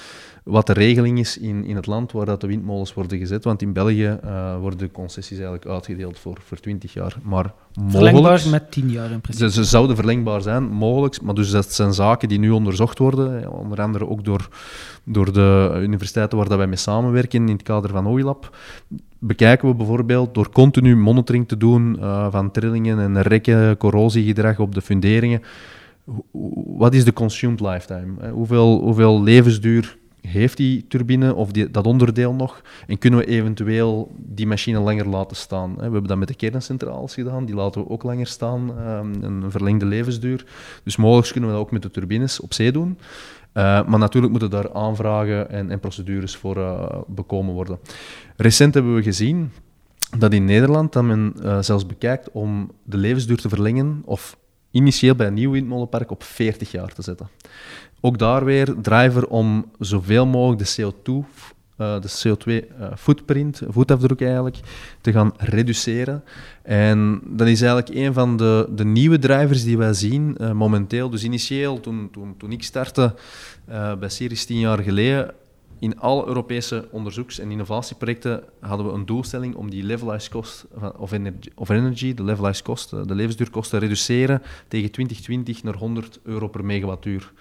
wat de regeling is in, in het land waar dat de windmolens worden gezet. Want in België uh, worden de concessies eigenlijk uitgedeeld voor, voor 20 jaar. Maar Verlengbaar met 10 jaar in principe. Ze, ze, zouden verlengbaar zijn, mogelijk. Maar dus dat zijn zaken die nu onderzocht worden. Onder andere ook door, door de universiteiten waar dat wij mee samenwerken in het kader van OILAB. Bekijken we bijvoorbeeld door continu monitoring te doen uh, van trillingen en rekken, corrosiegedrag op de funderingen wat is de consumed lifetime? Hoeveel, hoeveel levensduur heeft die turbine of die, dat onderdeel nog? En kunnen we eventueel die machine langer laten staan? We hebben dat met de kerncentrales gedaan, die laten we ook langer staan, ehm, een verlengde levensduur. Dus mogelijk kunnen we dat ook met de turbines op zee doen. Uh, maar natuurlijk moeten daar aanvragen en, en procedures voor bekomen worden. Recent hebben we gezien dat in Nederland dat men zelfs bekijkt om de levensduur te verlengen of initieel bij een nieuw windmolenpark op 40 jaar te zetten. Ook daar weer driver om zoveel mogelijk de CO2, uh, de CO2-footprint, uh, voetafdruk eigenlijk, te gaan reduceren. En dat is eigenlijk een van de, de nieuwe drivers die wij zien uh, momenteel. Dus initieel, toen, toen, toen ik startte bij Ceres tien jaar geleden, in alle Europese onderzoeks- en innovatieprojecten hadden we een doelstelling om die levelized cost of energy, of energy de levelized cost, de levensduurkost, te reduceren tegen 2020 naar 100 euro per megawattuur.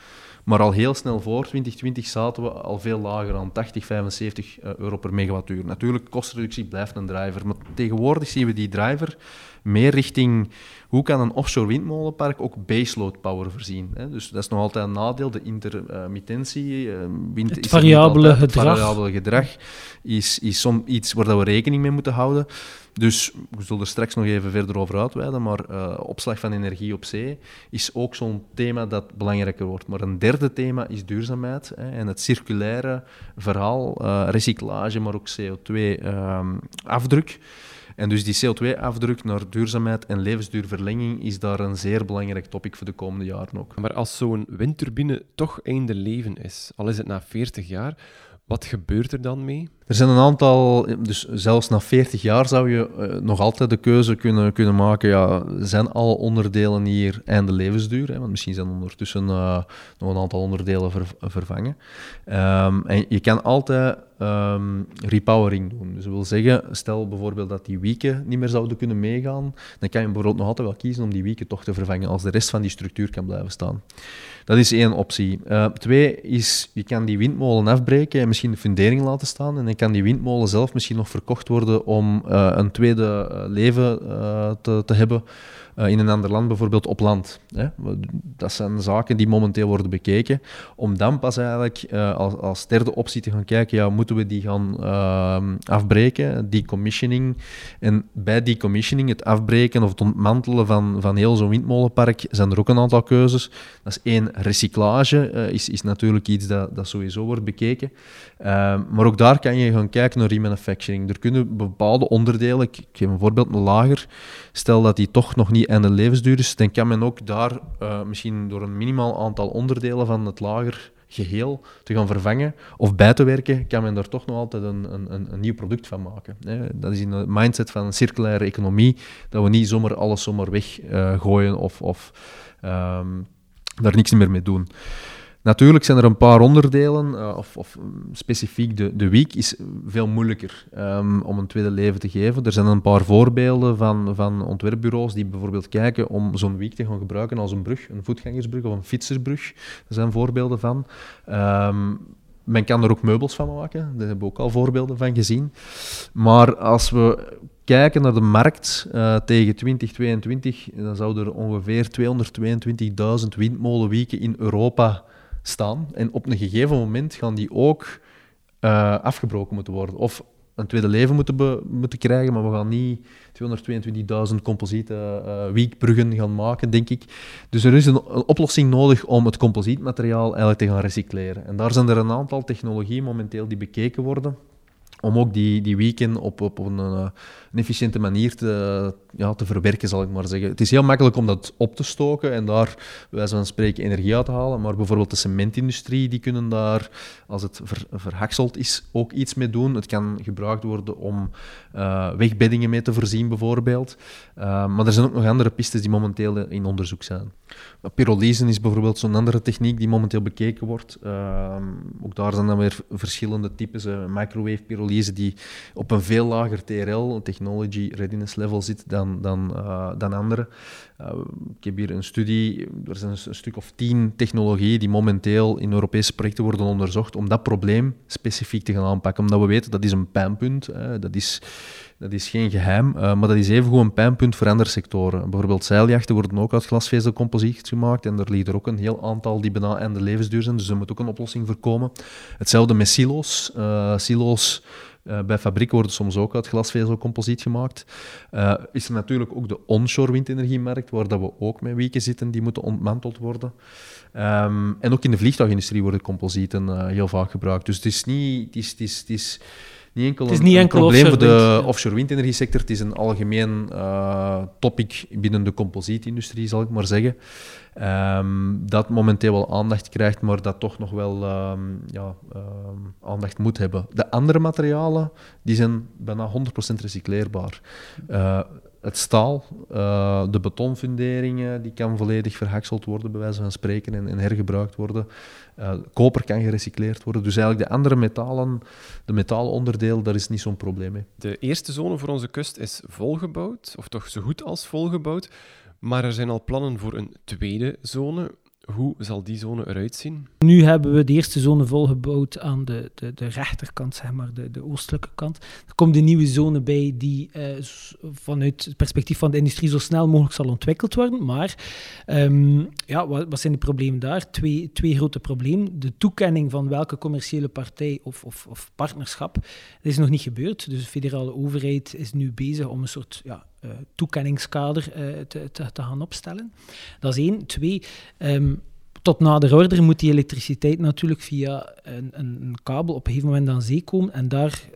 Maar al heel snel voor 2020 zaten we al veel lager aan 80, 75 eh, euro per megawattuur. Natuurlijk, kostreductie blijft een driver. Maar tegenwoordig zien we die driver meer richting hoe kan een offshore windmolenpark ook baseload power voorzien. Hè? Dus dat is nog altijd een nadeel. De intermittentie, uh, wind het variabele gedrag. Het variabele gedrag is, is som, iets waar we rekening mee moeten houden. Dus we zullen er straks nog even verder over uitweiden, maar uh, opslag van energie op zee is ook zo'n thema dat belangrijker wordt. Maar een derde thema is duurzaamheid hè, en het circulaire verhaal, uh, recyclage, maar ook CO2-afdruk. Ehm, en dus die CO2-afdruk naar duurzaamheid en levensduurverlenging is daar een zeer belangrijk topic voor de komende jaren ook. Maar als zo'n windturbine toch einde leven is, al is het na 40 jaar, wat gebeurt er dan mee? Er zijn een aantal, dus zelfs na 40 jaar zou je uh, nog altijd de keuze kunnen, kunnen maken. Ja, zijn alle onderdelen hier einde levensduur? Hè? Want misschien zijn ondertussen uh, nog een aantal onderdelen ver, vervangen. Um, en je kan altijd um, repowering doen. Dus dat wil zeggen, stel bijvoorbeeld dat die wieken niet meer zouden kunnen meegaan, dan kan je bijvoorbeeld nog altijd wel kiezen om die wieken toch te vervangen als de rest van die structuur kan blijven staan. Dat is één optie. Uh, twee is, je kan die windmolen afbreken en misschien de fundering laten staan en kan die windmolen zelf misschien nog verkocht worden om uh, een tweede uh, leven te, te hebben uh, in een ander land, bijvoorbeeld op land. Hè? Dat zijn zaken die momenteel worden bekeken. Om dan pas eigenlijk uh, als, als, derde optie te gaan kijken, ja, moeten we die gaan uh, afbreken, decommissioning. En bij decommissioning, het afbreken of het ontmantelen van, van heel zo'n windmolenpark, zijn er ook een aantal keuzes. Dat is één, recyclage is, is natuurlijk iets dat, dat sowieso wordt bekeken. Ehm, maar ook daar kan je gaan kijken naar remanufacturing. Er kunnen bepaalde onderdelen, ik, geef een voorbeeld, lager, stel dat die toch nog niet en de levensduur is, dan kan men ook daar uh, misschien door een minimaal aantal onderdelen van het lager geheel te gaan vervangen of bij te werken, kan men daar toch nog altijd een, een, een nieuw product van maken. Dat is in de mindset van een circulaire economie, dat we niet zomaar alles zomaar weggooien of, of um, daar niks meer mee doen. Natuurlijk zijn er een paar onderdelen, uh, of, of, specifiek de, de week is veel moeilijker um, om een tweede leven te geven. Er zijn een paar voorbeelden van, van ontwerpbureaus die bijvoorbeeld kijken om zo'n week te gaan gebruiken als een brug, een voetgangersbrug of een fietsersbrug. Er zijn voorbeelden van. Um, men kan er ook meubels van maken, daar hebben we ook al voorbeelden van gezien. Maar als we kijken naar de markt uh, tegen 2022, dan zouden er ongeveer 222.000 windmolenweken in Europa En op een gegeven moment gaan die ook uh, afgebroken moeten worden. Of een tweede leven moeten, moeten krijgen, maar we gaan niet 222.000 composiete uh, gaan maken, denk ik. Dus er is een, een, oplossing nodig om het composietmateriaal eigenlijk te gaan recycleren. En daar zijn er een aantal technologieën momenteel die bekeken worden om ook die, die weekend op, op een, eh, een efficiënte manier te, ja, te verwerken, zal ik maar zeggen. Het is heel makkelijk om dat op te stoken en daar, wij van spreken, energie uit te halen. Maar bijvoorbeeld de cementindustrie, die kunnen daar, als het ver, verhakseld is, ook iets mee doen. Het kan gebruikt worden om uh, wegbeddingen mee te voorzien, bijvoorbeeld. Uh, maar er zijn ook nog andere pistes die momenteel in onderzoek zijn. Pyrolyse is bijvoorbeeld zo'n andere techniek die momenteel bekeken wordt. Uh, ook daar zijn dan weer verschillende types. microwave pyrolyse die op een veel lager TRL, Technology Readiness Level, zit dan, dan, uh, dan andere. Uh, ik heb hier een studie, er zijn een stuk of tien technologieën die momenteel in Europese projecten worden onderzocht om dat probleem specifiek te gaan aanpakken. Omdat we weten dat is een pijnpunt, dat is dat is geen geheim, uh, maar dat is evengoed een pijnpunt voor andere sectoren. Bijvoorbeeld zeiljachten worden ook uit glasvezelcomposiet gemaakt en er liggen er ook een heel aantal die bijna einde levensduur zijn, dus er moet ook een oplossing voor komen. Hetzelfde met silo's. Uh, silo's uh, bij fabrieken worden soms ook uit glasvezelcomposiet gemaakt. Is er natuurlijk ook de onshore windenergiemarkt, waar dat we ook met wieken zitten, die moeten ontmanteld worden. Um, en ook in de vliegtuigindustrie worden composieten heel vaak gebruikt. Dus het is niet... Het is, het is, het is, niet enkel het is niet een, enkel probleem voor de offshore offshore windenergiesector. Het is een algemeen uh, topic binnen de composietindustrie, zal ik maar zeggen. Um, dat momenteel wel aandacht krijgt, maar dat toch nog wel um, ja, um, aandacht moet hebben. De andere materialen die zijn bijna 100% recycleerbaar. Uh, het staal, uh, de betonfunderingen, die kan volledig verhakseld worden, bij wijze van spreken, en, en hergebruikt worden. Uh, koper kan gerecycleerd worden. Dus eigenlijk de andere metalen, de metaalonderdeel, daar is niet zo'n probleem mee. De eerste zone voor onze kust is volgebouwd, of toch zo goed als volgebouwd. Maar er zijn al plannen voor een tweede zone. Hoe zal die zone eruit zien? Nu hebben we de eerste zone volgebouwd aan de, de, de rechterkant, zeg maar, de, de oostelijke kant. Er komt een nieuwe zone bij die uh, vanuit het perspectief van de industrie zo snel mogelijk zal ontwikkeld worden. Maar um, ja, wat, wat, zijn de problemen daar? Twee, twee grote problemen. De toekenning van welke commerciële partij of, of, of partnerschap dat is nog niet gebeurd. Dus de federale overheid is nu bezig om een soort ja, toekenningskader uh, te, gaan opstellen. Dat is één. Twee, um, tot nader order moet die elektriciteit natuurlijk via een, een, kabel op een gegeven moment aan zee komen. En daar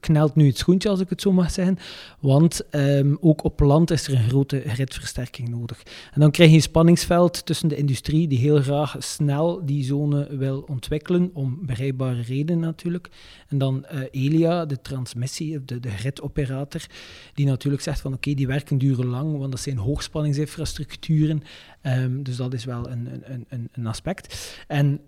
knelt nu het schoentje, als ik het zo mag zeggen. Want um, ook op land is er een grote gridversterking nodig. En dan krijg je een spanningsveld tussen de industrie, die heel graag snel die zone wil ontwikkelen, om bereikbare redenen natuurlijk. En dan uh, Elia, de transmissie, de, de gridoperator, die natuurlijk zegt van oké, die werken duren lang, want dat zijn hoogspanningsinfrastructuren. Um, dus dat is wel een, een, een, een aspect. En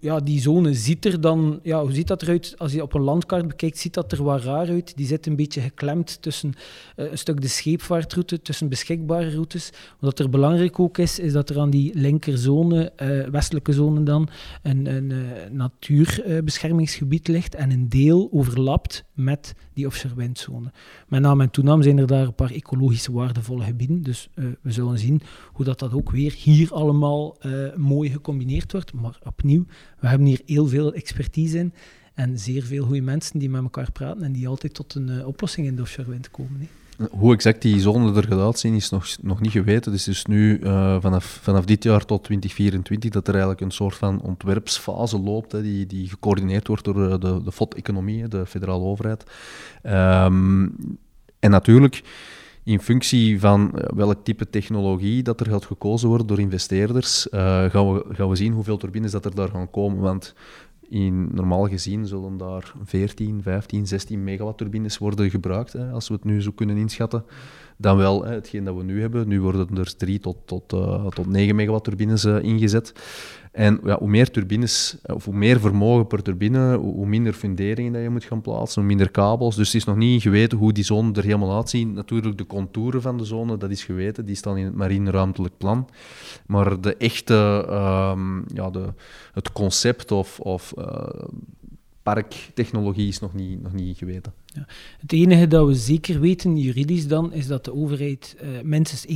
ja, die zone ziet er dan, ja, hoe ziet dat eruit? Als je op een landkaart bekijkt, ziet dat er wat raar uit. Die zit een beetje geklemd tussen uh, een stuk de scheepvaartroute, tussen beschikbare routes. Wat er belangrijk ook is, is dat er aan die linkerzone, uh, westelijke zone dan, een, een uh, natuurbeschermingsgebied ligt en een deel overlapt met die offshore windzone. Met name en toename zijn er daar een paar ecologisch waardevolle gebieden, dus we zullen zien hoe dat, dat ook weer hier allemaal mooi gecombineerd wordt. Maar opnieuw, we hebben hier heel veel expertise in en zeer veel goede mensen die met elkaar praten en die altijd tot een uh, oplossing in de offshore wind komen. Hoe exact die zones er gaat uitzien is nog, nog niet geweten. Dus het is nu uh, vanaf, vanaf dit jaar tot 2024 dat er eigenlijk een soort van ontwerpsfase loopt, hè, die, die gecoördineerd wordt door eh, de, de FOD-economie, de federale overheid. Um, en natuurlijk in functie van welk type technologie dat er gaat gekozen worden door investeerders, gaan, we, gaan we zien hoeveel turbines dat er daar gaan komen. Want in, normaal gezien zullen daar 14, 15, 16 megawatt turbines worden gebruikt, hè, als we het nu zo kunnen inschatten. Dan wel hè, hetgeen dat we nu hebben. Nu worden er 3 tot, tot, uh, tot 9 megawatt turbines uh, ingezet. En ja, hoe meer turbines, of hoe meer vermogen per turbine, hoe, minder funderingen dat je moet gaan plaatsen, hoe minder kabels. Dus het is nog niet geweten hoe die zone er helemaal uitziet. Natuurlijk, de contouren van de zone, dat is geweten. Die staan in het marine ruimtelijk plan. Maar de echte, um, ja, de, het concept of, of uh, parktechnologie is nog niet, nog niet geweten. Ja. Het enige dat we zeker weten, juridisch dan, is dat de overheid uh, minstens 1,75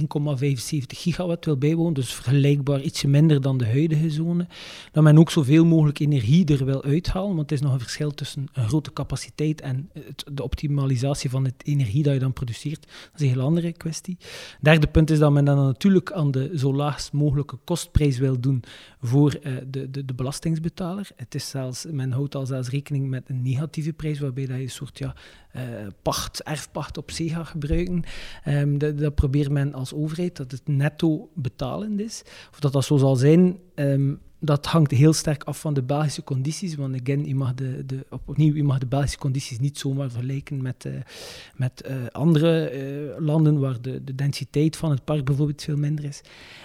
gigawatt wil bijwonen, dus vergelijkbaar ietsje minder dan de huidige zone. Dat men ook zoveel mogelijk energie er wil uithalen, want het is nog een verschil tussen een grote capaciteit en de optimalisatie van de energie dat je dan produceert. Dat is een heel andere kwestie. Derde punt is dat men dan natuurlijk aan de zo laagst mogelijke kostprijs wil doen voor uh, de, de, de belastingsbetaler. Het is zelfs, men houdt al zelfs rekening met een negatieve prijs, waarbij dat je een soort ja, uh, pacht, erfpacht op zee gaat gebruiken. Um, dat, probeert men als overheid, dat het netto betalend is. Of dat dat zo zal zijn, um, dat hangt heel sterk af van de Belgische condities. Want again, je mag de, de, opnieuw, je mag de Belgische condities niet zomaar vergelijken met, uh, met uh, andere uh, landen waar de, de densiteit van het park bijvoorbeeld veel minder is.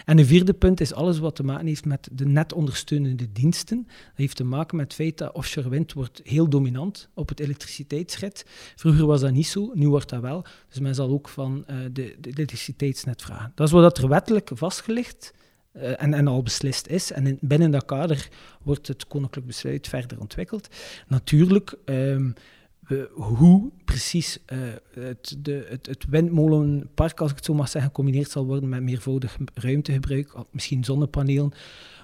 En een vierde punt is alles wat te maken heeft met de net ondersteunende diensten. Dat heeft te maken met het feit dat offshore wind wordt heel dominant op het elektriciteitsrit. Vroeger was dat niet zo, nu wordt dat wel. Dus men zal ook van de, de elektriciteitsnet vragen. Dat is wat er wettelijk vastgelegd uh, en, en, al beslist is. En in, binnen dat kader wordt het koninklijk besluit verder ontwikkeld. Natuurlijk, um, we, hoe precies uh, het, de, het, het, windmolenpark, als ik het zo mag zeggen, gecombineerd zal worden met meervoudig ruimtegebruik, misschien zonnepanelen,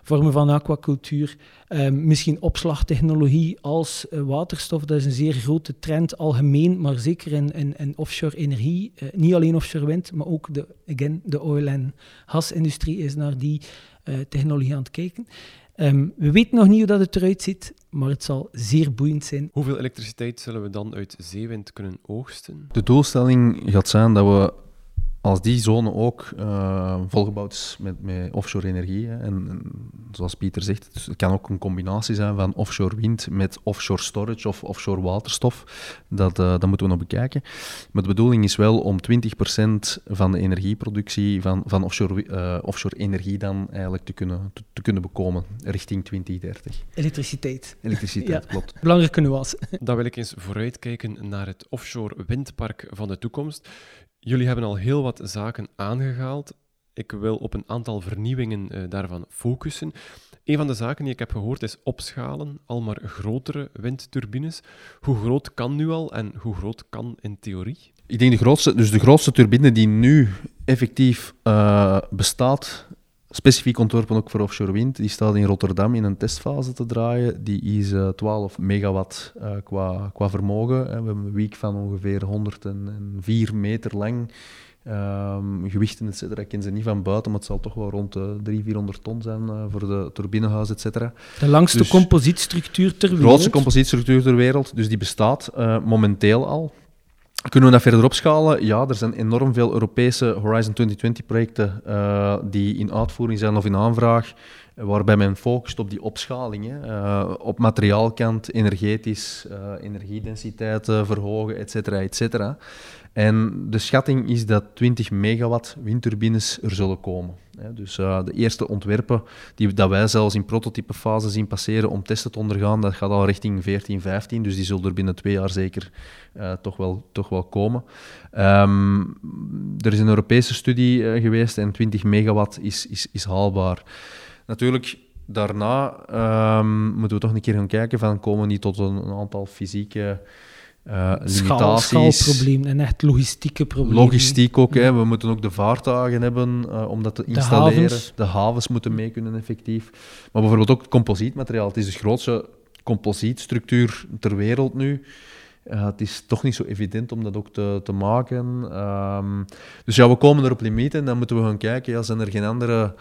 vormen van aquacultuur, um, misschien opslagtechnologie als uh, waterstof. Dat is een zeer grote trend algemeen, maar zeker in, in, in offshore energie. Uh, niet alleen offshore wind, maar ook de, again, de oil- en gasindustrie is naar die uh, technologie aan het kijken. Um, we weten nog niet hoe dat het eruit ziet, maar het zal zeer boeiend zijn. Hoeveel elektriciteit zullen we dan uit zeewind kunnen oogsten? De doelstelling gaat zijn dat we als die zone ook uh, volgebouwd is met, met offshore energie, hè, en, en, zoals Pieter zegt, het kan ook een combinatie zijn van offshore wind met offshore storage of offshore waterstof, dat, uh, dat moeten we nog bekijken. Maar de bedoeling is wel om 20% van de energieproductie van, van offshore, uh, offshore energie dan eigenlijk te kunnen, te, te, kunnen bekomen richting 2030. Elektriciteit. Elektriciteit, ja, klopt. Belangrijke nuance. Dan wil ik eens vooruitkijken naar het offshore windpark van de toekomst. Jullie hebben al heel wat zaken aangehaald. Ik wil op een aantal vernieuwingen uh, daarvan focussen. Een van de zaken die ik heb gehoord is opschalen, al maar grotere windturbines. Hoe groot kan nu al en hoe groot kan in theorie? Ik denk de grootste, dus de grootste turbine die nu effectief uh, bestaat, specifiek ontworpen ook voor offshore wind, die staat in Rotterdam in een testfase te draaien. Die is uh, 12 megawatt uh, qua, qua vermogen. We hebben een wiek van ongeveer 104 meter lang. Um, gewichten, et cetera. Ik ken ze niet van buiten, maar het zal toch wel rond de 300, 400 ton zijn uh, voor de turbinehuis, et cetera. De langste dus composietstructuur ter wereld? De grootste composietstructuur ter wereld, dus die bestaat momenteel al. Kunnen we dat verder opschalen? Ja, er zijn enorm veel Europese Horizon 2020-projecten uh, die in uitvoering zijn of in aanvraag, waarbij men focust op die opschaling. Hè. Uh, op materiaalkant, energetisch, uh, energiedensiteit verhogen, et cetera, et cetera. En de schatting is dat 20 megawatt windturbines er zullen komen. Dus uh, de eerste ontwerpen die dat wij zelfs in prototypefase zien passeren om testen te ondergaan, dat gaat al richting 14, 15. Dus die zullen er binnen twee jaar zeker uh, toch, wel, toch wel komen. Um, er is een Europese studie uh, geweest en 20 megawatt is, is, is haalbaar. Natuurlijk, daarna um, moeten we toch een keer gaan kijken van komen we niet tot een aantal fysieke uh, Schaal, schaalprobleem en echt logistieke problemen. Logistiek ook, hè. we moeten ook de vaartuigen hebben uh, om dat te installeren. De havens. de havens. moeten mee kunnen effectief. Maar bijvoorbeeld ook composietmateriaal. Het is de grootste composietstructuur ter wereld nu. Uh, het is toch niet zo evident om dat ook te, te maken. Um, dus ja, we komen er op limieten en dan moeten we gaan kijken, ja, zijn er geen andere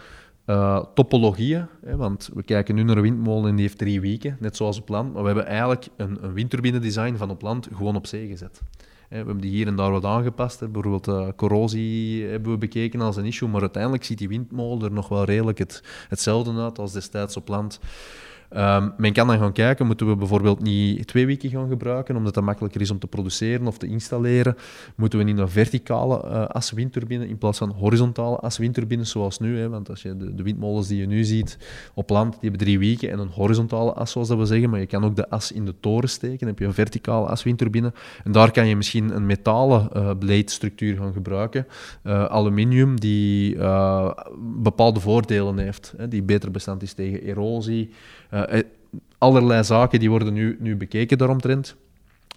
uh, topologieën, hè, want we kijken nu naar een windmolen en die heeft drie weken, net zoals op land. Maar we hebben eigenlijk een, een windturbine-design van op land gewoon op zee gezet. We hebben die hier en daar wat aangepast. Hè. Bijvoorbeeld uh, corrosie hebben we bekeken als een issue, maar uiteindelijk ziet die windmolen er nog wel redelijk het, hetzelfde uit als destijds op land. Um, men kan dan gaan kijken, moeten we bijvoorbeeld niet twee weken gaan gebruiken, omdat dat makkelijker is om te produceren of te installeren. Moeten we niet een verticale uh, as windturbine in plaats van horizontale as windturbines zoals nu. Hè? Want als je de, de, windmolens die je nu ziet op land, die hebben drie weken en een horizontale as, zoals dat we zeggen. Maar je kan ook de as in de toren steken, dan heb je een verticale as windturbine. En daar kan je misschien een metalen uh, blade structuur gaan gebruiken. Uh, aluminium, die bepaalde voordelen heeft, hè? die beter bestand is tegen erosie. Allerlei zaken die worden nu, nu bekeken daaromtrent.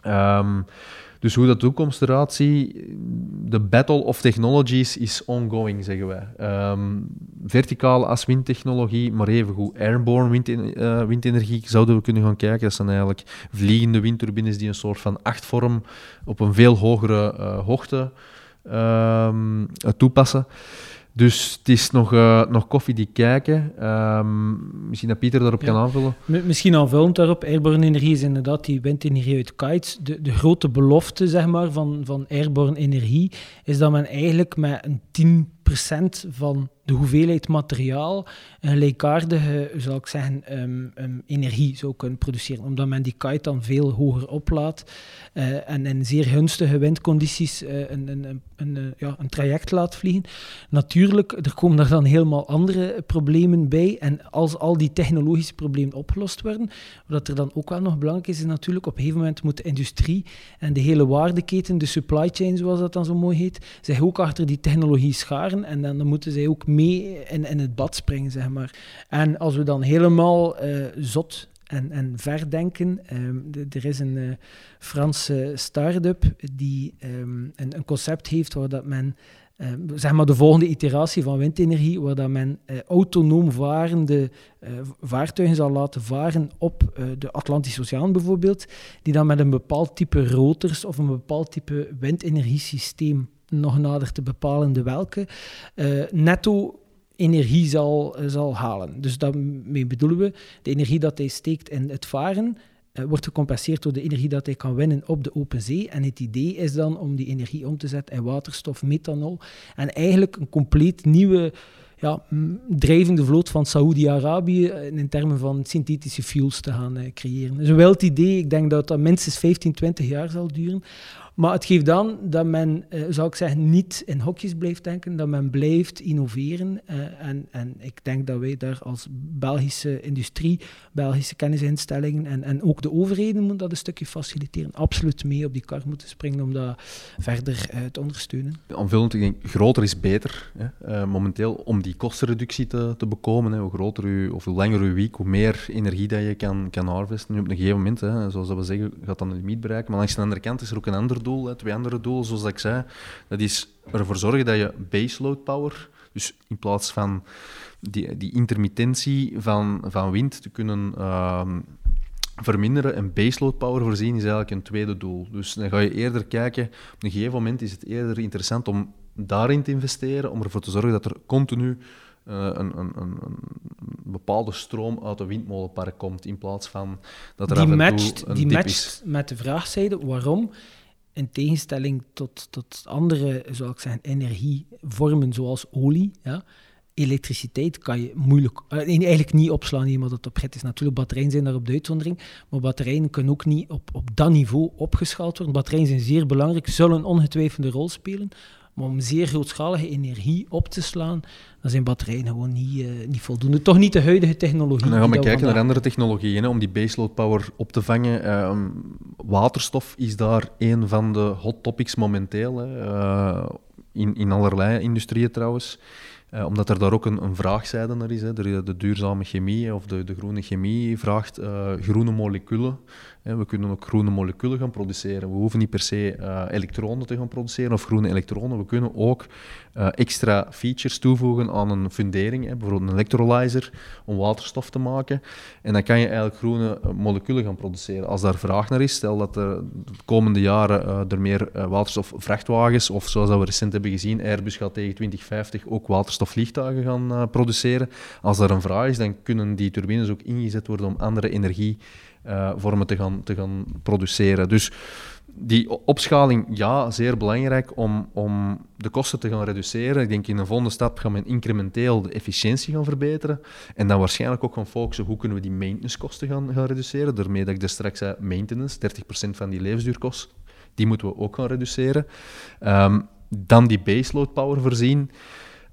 Um, Dus hoe dat toekomst eruit ziet, de battle of technologies is ongoing, zeggen wij. Ehm, verticale als windtechnologie, maar evengoed airborne wind, uh, windenergie zouden we kunnen gaan kijken. Dat zijn eigenlijk vliegende windturbines die een soort van achtvorm op een veel hogere hoogte um, toepassen. Dus het is nog, uh, nog koffie die kijken. Um, misschien dat Pieter daarop kan aanvullen. Misschien aanvullend daarop. Airborne energie is inderdaad die windenergie uit kites. De, de grote belofte zeg maar, van, van airborne energie is dat men eigenlijk met een 10% van de hoeveelheid materiaal een gelijkaardige, zal ik zeggen, um, energie zou kunnen produceren. Omdat men die kite dan veel hoger oplaat uh, en in zeer gunstige windcondities uh, een, een, een, een, ja, een traject laat vliegen. Natuurlijk, er komen daar dan helemaal andere problemen bij. En als al die technologische problemen opgelost worden, wat er dan ook wel nog belangrijk is, is natuurlijk op een gegeven moment moet de industrie en de hele waardeketen, de supply chain zoals dat dan zo mooi heet, zich ook achter die technologie scharen en dan, dan moeten zij ook mee in, in het bad springen, zeg maar. En als we dan helemaal uh, zot en, en verdenken. De, er is een uh, Franse start-up die um, een, een, concept heeft waar dat men, um, zeg maar de volgende iteratie van windenergie, waar dat men uh, autonoom varende uh, vaartuigen zal laten varen op de Atlantische Oceaan bijvoorbeeld, die dan met een bepaald type rotors of een bepaald type windenergiesysteem nog nader te bepalen de welke, netto energie zal, eh, zal halen. Dus daarmee bedoelen we, de energie dat hij steekt in het varen, uh, wordt gecompenseerd door de energie dat hij kan winnen op de open zee. En het idee is dan om die energie om te zetten in waterstof, methanol. En eigenlijk een compleet nieuwe ja, drijvende vloot van Saoedi-Arabië eh, in termen van synthetische fuels te gaan creëren. Dat is een idee. Ik denk dat dat minstens 15, 20 jaar zal duren. Maar het geeft dan dat men, uh, zou ik zeggen, niet in hokjes blijft denken, dat men blijft innoveren. Uh, en, en ik denk dat wij daar als Belgische industrie, Belgische kennisinstellingen en, en ook de overheden moeten dat een stukje faciliteren. Absoluut mee op die kar moeten springen om dat verder uh, te ondersteunen. Aanvullend, ik denk, groter is beter. Hè. momenteel, om die kostenreductie te, te bekomen, hè. hoe groter u, of hoe langer uw week, hoe meer energie dat je kan, kan harvesten. Nu op een gegeven moment, hè, zoals we zeggen, gaat dan een limiet bereiken. Maar langs de andere kant is er ook een ander doel, twee andere doelen, zoals ik zei. Dat is ervoor zorgen dat je baseload power, dus in plaats van die, die intermittentie van, van wind te kunnen uh, verminderen en baseload power voorzien, is eigenlijk een tweede doel. Dus dan ga je eerder kijken, op een gegeven moment is het eerder interessant om daarin te investeren, om ervoor te zorgen dat er continu uh, een, een, een, een, bepaalde stroom uit de windmolenpark komt, in plaats van dat er die af en matcht, toe een Die matcht is. met de vraagzijde, waarom? In tegenstelling tot, tot andere, zou ik zeggen, energievormen zoals olie, ja, elektriciteit kan je moeilijk, uh, eigenlijk niet opslaan, iemand dat op rit is. Natuurlijk, batterijen zijn daar op de uitzondering, maar batterijen kunnen ook niet op, op dat niveau opgeschaald worden. Batterijen zijn zeer belangrijk, zullen een ongetwijfelde rol spelen, maar om zeer grootschalige energie op te slaan, dan zijn batterijen gewoon niet, uh, niet voldoende. Toch niet de huidige technologie. En dan gaan we kijken naar andere technologieën hè, om die baseload power op te vangen. Ehm, waterstof is daar een van de hot topics momenteel, hè, eh, in, in allerlei industrieën trouwens. Eh, omdat er daar ook een, een vraagzijde naar is. Hè. De, de duurzame chemie of de, de groene chemie vraagt eh, groene moleculen. We kunnen ook groene moleculen gaan produceren. We hoeven niet per se eh, elektronen te gaan produceren of groene elektronen. We kunnen ook eh, extra features toevoegen aan een fundering, hè. bijvoorbeeld een electrolyzer, om waterstof te maken. En dan kan je eigenlijk groene eh, moleculen gaan produceren. Als daar vraag naar is, stel dat er de komende jaren er meer waterstofvrachtwagens, of zoals dat we recent hebben gezien, Airbus gaat tegen 2050 ook waterstofvliegtuigen gaan produceren. Als daar een vraag is, dan kunnen die turbines ook ingezet worden om andere energievormen te, gaan, te gaan produceren. Dus die opschaling, ja, zeer belangrijk om, om de kosten te gaan reduceren. Ik denk in een volgende stap gaan we incrementeel de efficiëntie gaan verbeteren. En dan waarschijnlijk ook gaan focussen hoe kunnen we die maintenancekosten gaan, gaan reduceren. Daarmee dat ik daar straks zei, maintenance, 30% van die levensduurkost, die moeten we ook gaan reduceren. Ehm, dan die baseload power voorzien.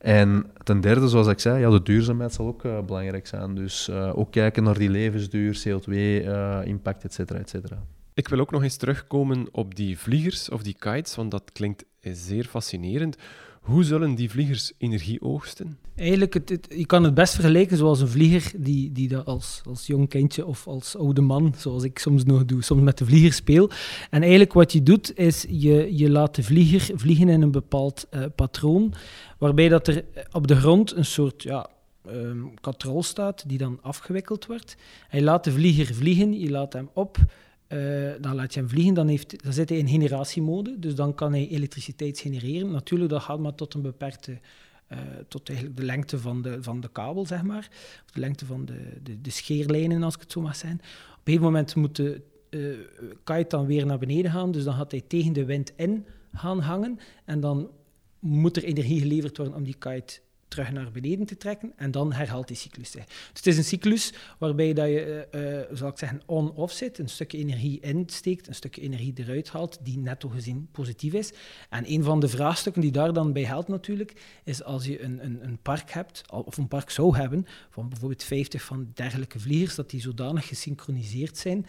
En ten derde, zoals ik zei, ja, de duurzaamheid zal ook eh, belangrijk zijn. Dus eh, ook kijken naar die levensduur, CO2-impact, et cetera, et cetera. Ik wil ook nog eens terugkomen op die vliegers of die kites, want dat klinkt zeer fascinerend. Hoe zullen die vliegers energie oogsten? Eigenlijk, het, je kan het best vergelijken zoals een vlieger die, die dat als, als jong kindje of als oude man, zoals ik soms nog doe, soms met de vlieger speel. En eigenlijk wat je doet, is je, je laat de vlieger vliegen in een bepaald uh, patroon, waarbij dat er op de grond een soort ja, um, katrol staat die dan afgewikkeld wordt. Hij laat de vlieger vliegen, je laat hem op, uh, dan laat je hem vliegen, dan, heeft, dan zit hij in generatiemode, dus dan kan hij elektriciteit genereren. Natuurlijk, dat gaat maar tot een beperkte, uh, tot eigenlijk de lengte van de, van de kabel, zeg maar. Of de lengte van de, de, de scheerlijnen, als ik het zo mag zijn. Op een moment moet de uh, kite dan weer naar beneden gaan, dus dan gaat hij tegen de wind in gaan hangen en dan moet er energie geleverd worden om die kite terug naar beneden te trekken en dan herhaalt die cyclus zich. Dus het is een cyclus waarbij dat je, uh, zal ik zeggen, on-off zit, een stukje energie insteekt, een stukje energie eruit haalt, die netto gezien positief is. En een van de vraagstukken die daar dan bij helpt natuurlijk, is als je een, een, een park hebt, of een park zou hebben, van bijvoorbeeld 50 van dergelijke vliegers, dat die zodanig gesynchroniseerd zijn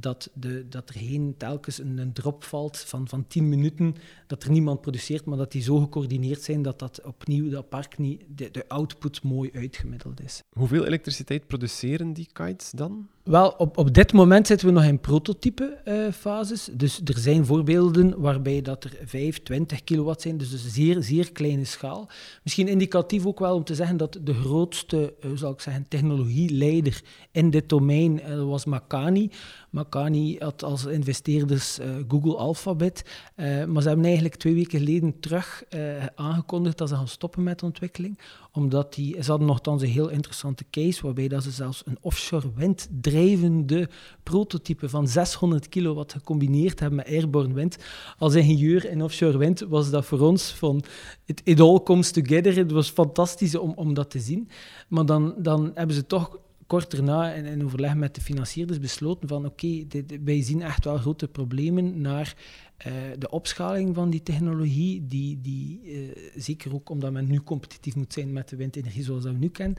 dat, de, dat er geen telkens een, een, drop valt van, van 10 minuten, dat er niemand produceert, maar dat die zo gecoördineerd zijn dat dat opnieuw dat park niet, de, de output mooi uitgemiddeld is. Hoeveel elektriciteit produceren die kites dan? Wel, op, op dit moment zitten we nog in prototype-fases. Uh, dus er zijn voorbeelden waarbij dat er 5, 20 kilowatt zijn, dus een zeer, zeer kleine schaal. Misschien indicatief ook wel om te zeggen dat de grootste, uh, zal ik zeggen, technologieleider in dit domein uh, was Makani. Makani had als investeerders Google Alphabet, maar ze hebben eigenlijk twee weken geleden terug aangekondigd dat ze gaan stoppen met ontwikkeling, omdat die, ze hadden nogthans een heel interessante case waarbij dat ze zelfs een offshore wind drijvende prototype van 600 kilowatt gecombineerd hebben met airborne wind. Als ingenieur in offshore wind was dat voor ons van it, all comes together. Het was fantastisch om, om dat te zien. Maar dan, dan hebben ze toch kort daarna in, in, overleg met de financierders besloten van oké, wij zien echt wel grote problemen naar uh, de opschaling van die technologie, die, die uh, zeker ook omdat men nu competitief moet zijn met de windenergie zoals we nu kennen,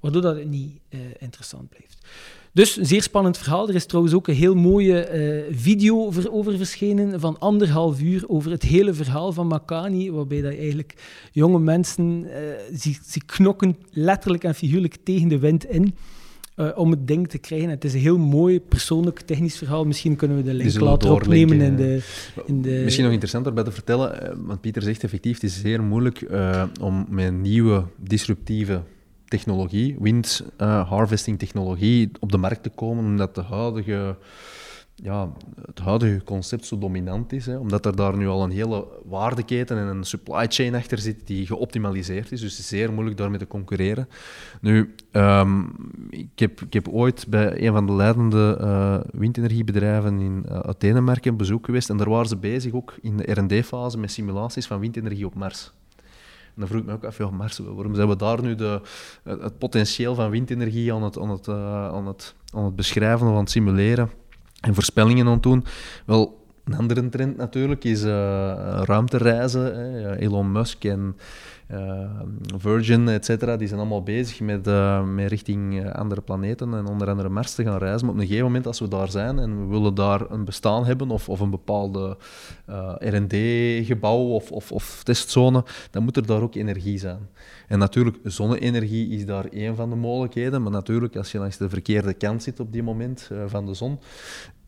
waardoor dat niet uh, interessant blijft. Dus een zeer spannend verhaal. Er is trouwens ook een heel mooie uh, video over, over, verschenen van anderhalf uur over het hele verhaal van Makani, waarbij dat eigenlijk jonge mensen uh, ze, ze knokken letterlijk en figuurlijk tegen de wind in. Uh, om het ding te krijgen. Het is een heel mooi persoonlijk technisch verhaal. Misschien kunnen we de link later opnemen in de, in de... Misschien nog interessanter bij te vertellen, want Pieter zegt effectief, het is zeer moeilijk uh, om met nieuwe disruptieve technologie, wind uh, harvesting technologie, op de markt te komen, omdat de huidige, ja, het huidige concept zo dominant is. Hè, omdat er daar nu al een hele waardeketen en een supply chain achter zit die geoptimaliseerd is. Dus het is zeer moeilijk daarmee te concurreren. Nu, um, ik, heb, ik heb ooit bij een van de leidende uh, windenergiebedrijven in uh, Denemarken bezoek geweest en daar waren ze bezig ook in de R&D-fase met simulaties van windenergie op Mars. En dan vroeg ik me ook af, ja, Mars, waarom zijn we daar nu de, het potentieel van windenergie aan het, aan, het, uh, aan, het, aan het beschrijven of aan het simuleren en voorspellingen aan het doen? Wel, een andere trend natuurlijk is uh, ruimtereizen. Hè. Elon Musk en Virgin, et cetera, die zijn allemaal bezig met, uh, met richting andere planeten en onder andere Mars te gaan reizen. Maar op een gegeven moment, als we daar zijn en we willen daar een bestaan hebben of, of een bepaalde R&D-gebouw of, of, of, testzone, dan moet er daar ook energie zijn. En natuurlijk, zonne-energie is daar één van de mogelijkheden, maar natuurlijk, als je langs de verkeerde kant zit op die moment van de zon,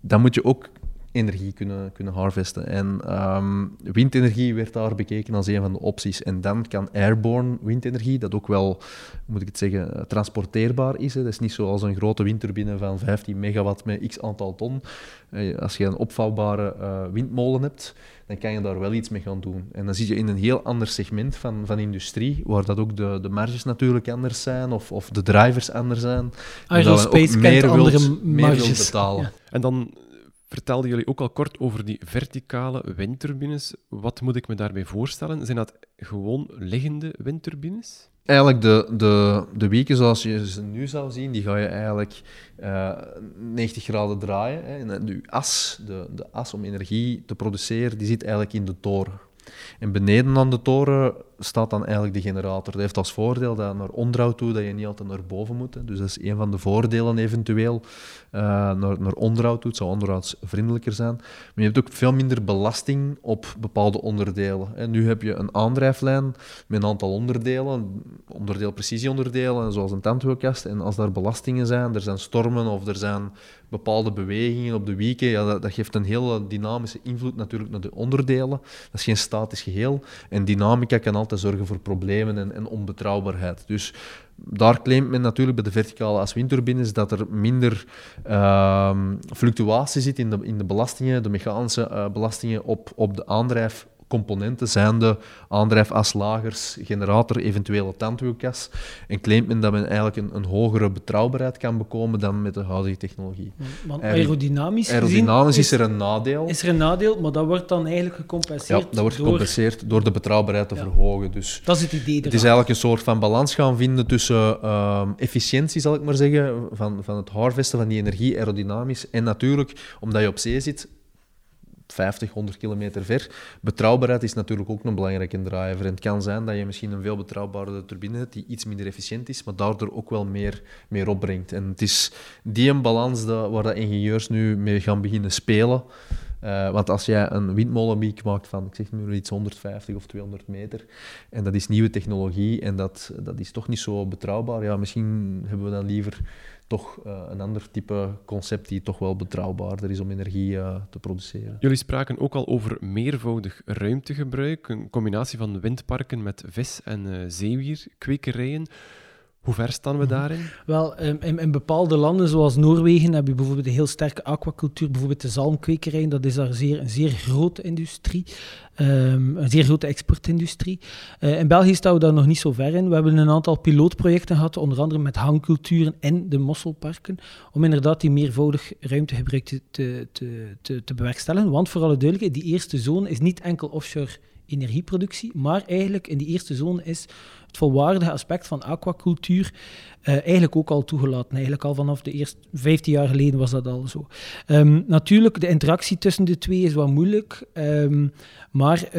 dan moet je ook energie kunnen, kunnen harvesten. En um, windenergie werd daar bekeken als een van de opties. En dan kan airborne windenergie, dat ook wel, moet ik het zeggen, transporteerbaar is. Hè. Dat is niet zoals een grote windturbine van 15 megawatt met x aantal ton. Eh, als je een opvouwbare uh, windmolen hebt, dan kan je daar wel iets mee gaan doen. En dan zit je in een heel ander segment van, van industrie, waar dat ook de, de marges natuurlijk anders zijn, of, of de drivers anders zijn. Aerospace kent andere marges. betalen. Ja. En dan vertelden jullie ook al kort over die verticale windturbines. Wat moet ik me daarbij voorstellen? Zijn dat gewoon liggende windturbines? Eigenlijk de, de, de wieken zoals je ze nu zou zien, die ga je eigenlijk uh, eh, 90 graden draaien. Hè. De as, de, de as om energie te produceren, die zit eigenlijk in de toren. En beneden aan de toren staat dan eigenlijk de generator. Dat heeft als voordeel dat naar onderhoud toe dat je niet altijd naar boven moet. Dus dat is een van de voordelen eventueel uh, naar, naar onderhoud toe. Het zou onderhoudsvriendelijker zijn. Maar je hebt ook veel minder belasting op bepaalde onderdelen. En nu heb je een aandrijflijn met een aantal onderdelen, onderdeel precisieonderdelen, zoals een tandwielkast. En als daar belastingen zijn, er zijn stormen of er zijn bepaalde bewegingen op de wieken, ja, dat, dat, geeft een hele dynamische invloed natuurlijk naar de onderdelen. Dat is geen statisch geheel. En dynamica kan altijd zorgen voor problemen en, en onbetrouwbaarheid. Dus daar claimt men natuurlijk bij de verticale as windturbines dat er minder uh, fluctuatie zit in de, in de belastingen, de mechanische uh, belastingen op, op de aandrijf componenten zijn de aandrijfaslagers, generator, eventuele tandwielkas. En claimt men dat men eigenlijk een, een, hogere betrouwbaarheid kan bekomen dan met de huidige technologie. Want aerodynamisch, aerodynamisch is, er een nadeel. Is er een nadeel, maar dat wordt dan eigenlijk gecompenseerd Ja, dat wordt gecompenseerd door, de betrouwbaarheid te verhogen. Dus dat is het idee Het is eigenlijk een soort van balans gaan vinden tussen uh, efficiëntie, zal ik maar zeggen, van, van het harvesten van die energie, aerodynamisch, en natuurlijk, omdat je op zee zit, 50, 100 kilometer ver. Betrouwbaarheid is natuurlijk ook een belangrijke driver. En het kan zijn dat je misschien een veel betrouwbaardere turbine hebt die iets minder efficiënt is, maar daardoor ook wel meer, meer opbrengt. En het is die balans waar de ingenieurs nu mee gaan beginnen spelen. Uh, want als jij een windmolenwiek maakt van, ik zeg nu iets 150 of 200 meter, en dat is nieuwe technologie en dat, dat is toch niet zo betrouwbaar, ja, misschien hebben we dan liever toch uh, een ander type concept die toch wel betrouwbaarder is om energie uh, te produceren. Jullie spraken ook al over meervoudig ruimtegebruik, een combinatie van windparken met vis- en zeewierkwekerijen. Hoe ver staan we mhm. daarin? Wel, ehm, in, in, bepaalde landen zoals Noorwegen heb je bijvoorbeeld een heel sterke aquacultuur, bijvoorbeeld de zalmkwekerij, dat is daar zeer, een zeer grote industrie, um, een zeer grote exportindustrie. Uh, in België staan we daar nog niet zo ver in. We hebben een aantal pilootprojecten gehad, onder andere met hangculturen en de mosselparken, om inderdaad die meervoudig ruimtegebruik te, te, te, te bewerkstelligen. Want voor alle duidelijkheid, die eerste zone is niet enkel offshore energieproductie, maar eigenlijk in die eerste zone is het volwaardige aspect van aquacultuur uh, eigenlijk ook al toegelaten. Eigenlijk al vanaf de eerste 15 jaar geleden was dat al zo. Um, natuurlijk, de interactie tussen de twee is wat moeilijk. Um, maar uh,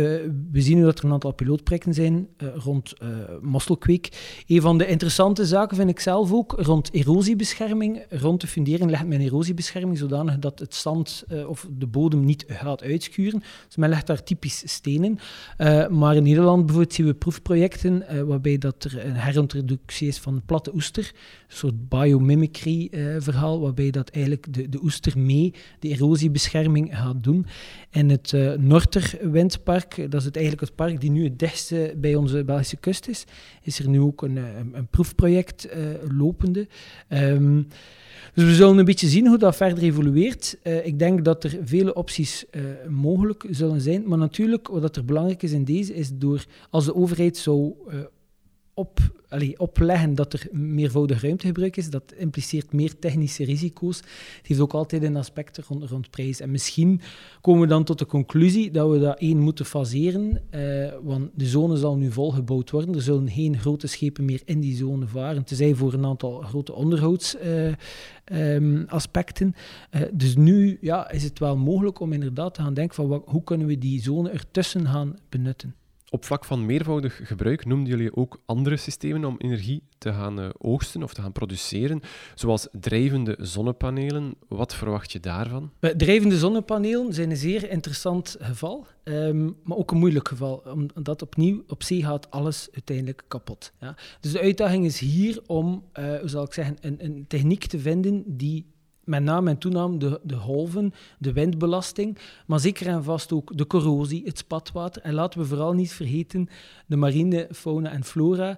we zien nu dat er een aantal pilootprojecten zijn uh, rond mosselkweek. Een van de interessante zaken vind ik zelf ook rond erosiebescherming. Rond de fundering legt men erosiebescherming zodanig dat het zand of de bodem niet gaat uitschuren. Dus men legt daar typisch stenen. maar in Nederland bijvoorbeeld zien we proefprojecten waarbij dat er een herintroductie is van platte oester een soort biomimicry-verhaal, waarbij dat eigenlijk de, de oester mee de erosiebescherming gaat doen. En het uh, Norterwindpark, dat is het, eigenlijk het park die nu het dichtste bij onze Belgische kust is, is er nu ook een, eh, een, proefproject lopende. Um, dus we zullen een beetje zien hoe dat verder evolueert. Ik denk dat er vele opties mogelijk zullen zijn. Maar natuurlijk, wat er belangrijk is in deze, is door als de overheid zou uh, op, allee, opleggen dat er meervoudig ruimtegebruik is. Dat impliceert meer technische risico's. Het heeft ook altijd een aspect rond, prijs. En misschien komen we dan tot de conclusie dat we dat één moeten faseren, eh, want de zone zal nu volgebouwd worden. Er zullen geen grote schepen meer in die zone varen, tenzij voor een aantal grote onderhoudsaspecten. Uh, uh, dus nu ja, is het wel mogelijk om inderdaad te gaan denken van hoe kunnen we die zone ertussen gaan benutten. Op vlak van meervoudig gebruik noemden jullie ook andere systemen om energie te gaan uh, oogsten of te gaan produceren, zoals drijvende zonnepanelen. Wat verwacht je daarvan? Drijvende zonnepanelen zijn een zeer interessant geval, um, maar ook een moeilijk geval, omdat opnieuw op zee gaat alles uiteindelijk kapot. Ja? Dus de uitdaging is hier om, uh, hoe zal ik zeggen, een, een techniek te vinden die met name en toename de, de golven, de windbelasting, maar zeker en vast ook de corrosie, het spatwater. En laten we vooral niet vergeten de marine fauna en flora.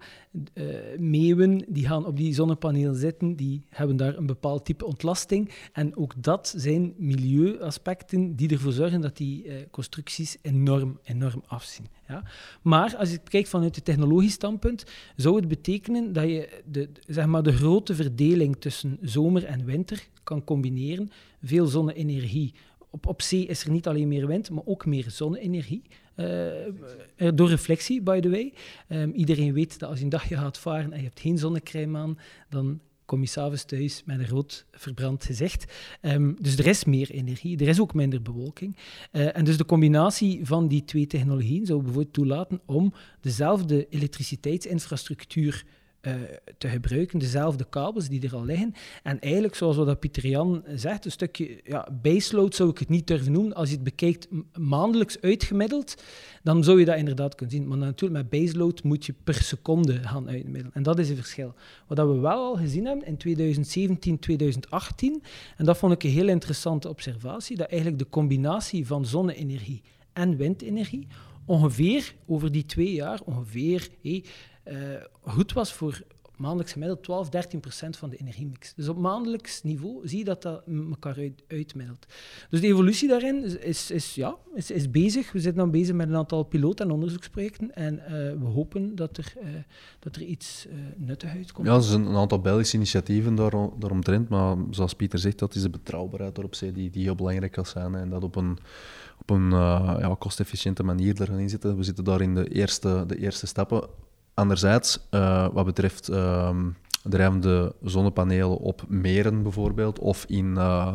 Uh, meeuwen die gaan op die zonnepanelen zitten, die hebben daar een bepaald type ontlasting. En ook dat zijn milieuaspecten die ervoor zorgen dat die uh, constructies enorm, enorm afzien. Ja? Maar als je kijkt vanuit het technologisch standpunt, zou het betekenen dat je de, zeg maar de grote verdeling tussen zomer en winter kan combineren. Veel zonne-energie. Op, op zee is er niet alleen meer wind, maar ook meer zonne-energie. Uh, door reflectie, by the way. Um, iedereen weet dat als je een dagje gaat varen en je hebt geen zonnecrème aan, dan kom je s'avonds thuis met een rood verbrand gezicht. Ehm, dus er is meer energie, er is ook minder bewolking. Uh, en dus de combinatie van die twee technologieën zou bijvoorbeeld toelaten om dezelfde elektriciteitsinfrastructuur uh, te gebruiken, dezelfde kabels die er al liggen. En eigenlijk, zoals wat Pieter Jan zegt, een stukje ja, baseload zou ik het niet durven noemen. Als je het bekijkt maandelijks uitgemiddeld, dan zou je dat inderdaad kunnen zien. Maar natuurlijk, met baseload moet je per seconde gaan uitmiddelen. En dat is het verschil. Wat we wel al gezien hebben in 2017, 2018, en dat vond ik een heel interessante observatie, dat eigenlijk de combinatie van zonne-energie en windenergie ongeveer over die twee jaar, ongeveer... goed was voor maandelijks gemiddeld 12, 13 procent van de energiemix. Dus op maandelijks niveau zie je dat dat elkaar uit, uitmiddelt. Dus de evolutie daarin is, is, ja, is, is bezig. We zitten dan bezig met een aantal piloot- en onderzoeksprojecten en uh, we hopen dat er, uh, dat er iets nuttig uitkomt. Ja, er zijn een aantal Belgische initiatieven daar, daaromtrent, maar zoals Pieter zegt, dat is de betrouwbaarheid erop die, die heel belangrijk kan zijn en dat op een op een ja, kostefficiënte manier er gaan inzetten. We zitten daar in de eerste, de eerste stappen Anderzijds, uh, wat betreft uh, drijvende zonnepanelen op meren bijvoorbeeld, of in, uh,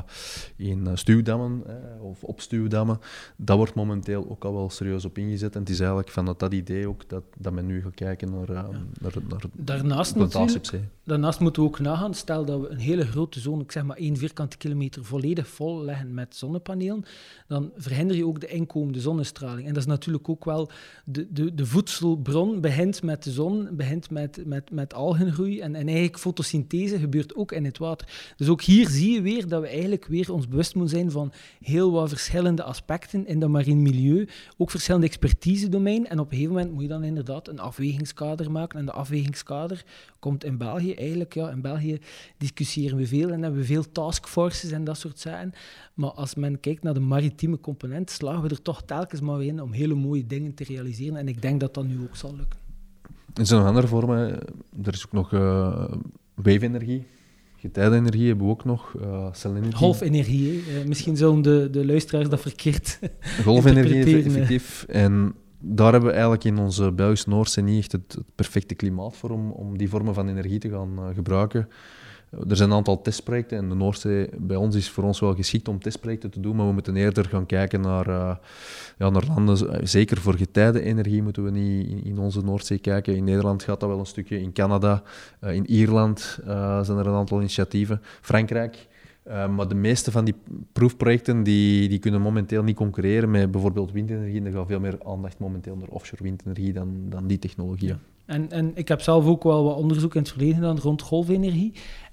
in stuwdammen eh, of op stuwdammen, dat wordt momenteel ook al wel serieus op ingezet. En het is eigenlijk vanuit dat idee ook dat, dat men nu gaat kijken naar, uh, ja. naar, naar daarnaast, natuurlijk, daarnaast moeten we ook nagaan, stel dat we een hele grote zone, ik zeg maar één vierkante kilometer, volledig vol leggen met zonnepanelen, dan verhinder je ook de inkomende zonnestraling. En dat is natuurlijk ook wel de, de, de voedselbron, begint met de zon, begint met, met, met algengroei en, en eigenlijk fotosynthese gebeurt ook in het water. Dus ook hier zie je weer dat we eigenlijk weer ons bewust moeten zijn van heel wat verschillende aspecten in dat marine milieu, ook verschillende expertise-domeinen. En op een gegeven moment moet je dan inderdaad een afwegingskader maken. En de afwegingskader komt in België eigenlijk, ja, in België discussiëren we veel en hebben we veel taskforces en dat soort zaken. Maar als men kijkt naar de maritieme component, slagen we er toch telkens maar weer in om hele mooie dingen te realiseren. En ik denk dat dat nu ook zal lukken. Er zijn nog andere vormen. Er is ook nog uh, wave-energie. Getijdenenergie hebben we ook nog. Uh, Golfenergie. Uh, misschien zullen de, de luisteraars dat verkeerd Golfenergie, effectief. En daar hebben we eigenlijk in onze Belgische Noordzee niet echt het, perfecte klimaat voor om, om die vormen van energie te gaan uh, gebruiken. Er zijn een aantal testprojecten en de Noordzee bij ons is voor ons wel geschikt om testprojecten te doen, maar we moeten eerder gaan kijken naar, uh, ja, naar landen. Zeker voor getijdenenergie moeten we niet in, onze Noordzee kijken. In Nederland gaat dat wel een stukje, in Canada, uh, in Ierland zijn er een aantal initiatieven. Frankrijk. Maar de meeste van die proefprojecten die, die kunnen momenteel niet concurreren met bijvoorbeeld windenergie. Er gaat veel meer aandacht momenteel naar offshore windenergie dan, dan die technologieën. En, en ik heb zelf ook wel wat onderzoek in het verleden gedaan rond golfenergie.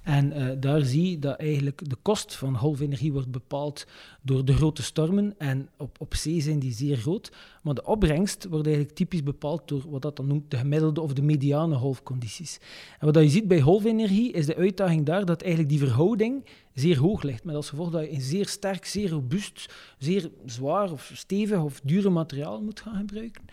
En uh, daar zie je dat eigenlijk de kost van golfenergie wordt bepaald door de grote stormen. En op, op zee zijn die zeer groot. Maar de opbrengst wordt eigenlijk typisch bepaald door wat dat dan noemt de gemiddelde of de mediane golfcondities. En wat je ziet bij golfenergie is de uitdaging daar dat eigenlijk die verhouding zeer hoog ligt. Met als gevolg dat je een zeer sterk, zeer robuust, zeer zwaar of stevig of dure materiaal moet gaan gebruiken.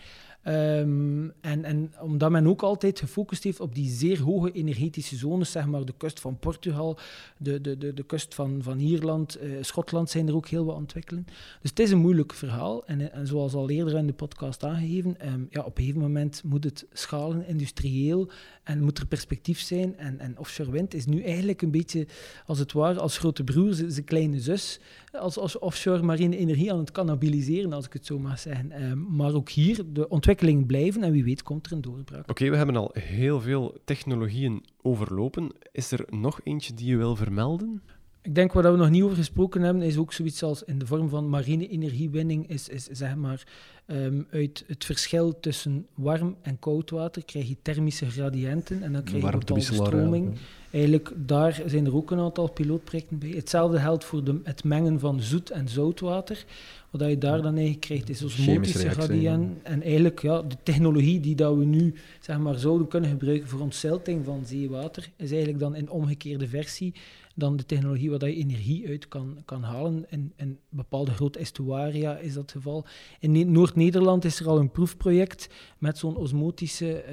Um, en, en omdat men ook altijd gefocust heeft op die zeer hoge energetische zones, zeg maar de kust van Portugal, de, de, de, de kust van, van Ierland, uh, Schotland zijn er ook heel wat ontwikkelen. Dus het is een moeilijk verhaal. En, en zoals al eerder in de podcast aangegeven, um, ja, op een gegeven moment moet het schalen industrieel en moet er perspectief zijn. En, en offshore wind is nu eigenlijk een beetje, als het ware, als grote broer, zijn kleine zus, als, als offshore marine energie aan het cannibaliseren, als ik het zo mag zeggen. Um, maar ook hier, de ontwikkelingen blijven en wie weet komt er een doorbraak. Oké, we hebben al heel veel technologieën overlopen. Is er nog eentje die je wil vermelden? Ik denk wat we nog niet over gesproken hebben, is ook zoiets als in de vorm van marine energiewinning, is, is zeg maar um, uit het verschil tussen warm en koud water krijg je thermische gradiënten en dan krijg je bepaalde stroming. Eigenlijk, daar zijn er ook een aantal pilootprojecten bij. Hetzelfde geldt voor de, het mengen van zoet en zoutwater. Wat je daar dan eigenlijk krijgt, is osmotische gradiënten. En eigenlijk, ja, de technologie die dat we nu zeg maar, zouden kunnen gebruiken voor ontzilting van zeewater, is eigenlijk dan in omgekeerde versie dan de technologie waar je energie uit kan, kan halen. In, in bepaalde grote estuaria is dat het geval. In Noord Noord-Nederland is er al een proefproject met zo'n osmotische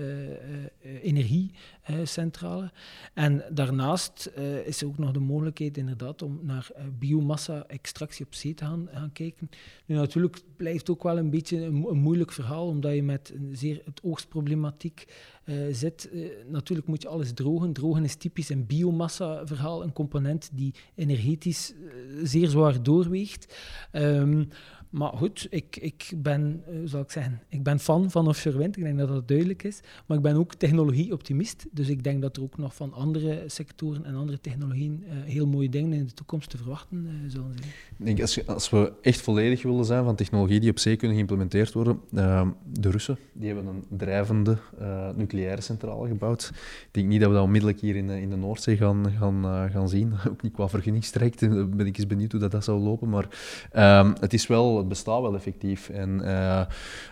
uh, energiecentrale. en daarnaast is er ook nog de mogelijkheid inderdaad om naar biomassa-extractie op zee te gaan, kijken. Nu natuurlijk blijft ook wel een beetje een, moeilijk verhaal, omdat je met een zeer het oogstproblematiek zit. natuurlijk moet je alles drogen. Drogen is typisch een biomassa-verhaal, een component die energetisch zeer zwaar doorweegt. Um, maar goed, ik, ik ben, uh, zal ik zeggen, ik ben fan van offshore wind. Ik denk dat dat duidelijk is. Maar ik ben ook technologie-optimist. Dus ik denk dat er ook nog van andere sectoren en andere technologieën uh, heel mooie dingen in de toekomst te verwachten uh, zullen zijn. Ik denk, als, als, we echt volledig willen zijn van technologie die op zee kunnen geïmplementeerd worden, ehm, de Russen die hebben een drijvende nucleaire centrale gebouwd. Ik denk niet dat we dat onmiddellijk hier in, in de Noordzee gaan, gaan, gaan zien. ook niet qua vergunningstraject. ben ik eens benieuwd hoe dat, dat zou lopen. Maar ehm, het is wel het bestaat wel effectief. En uh,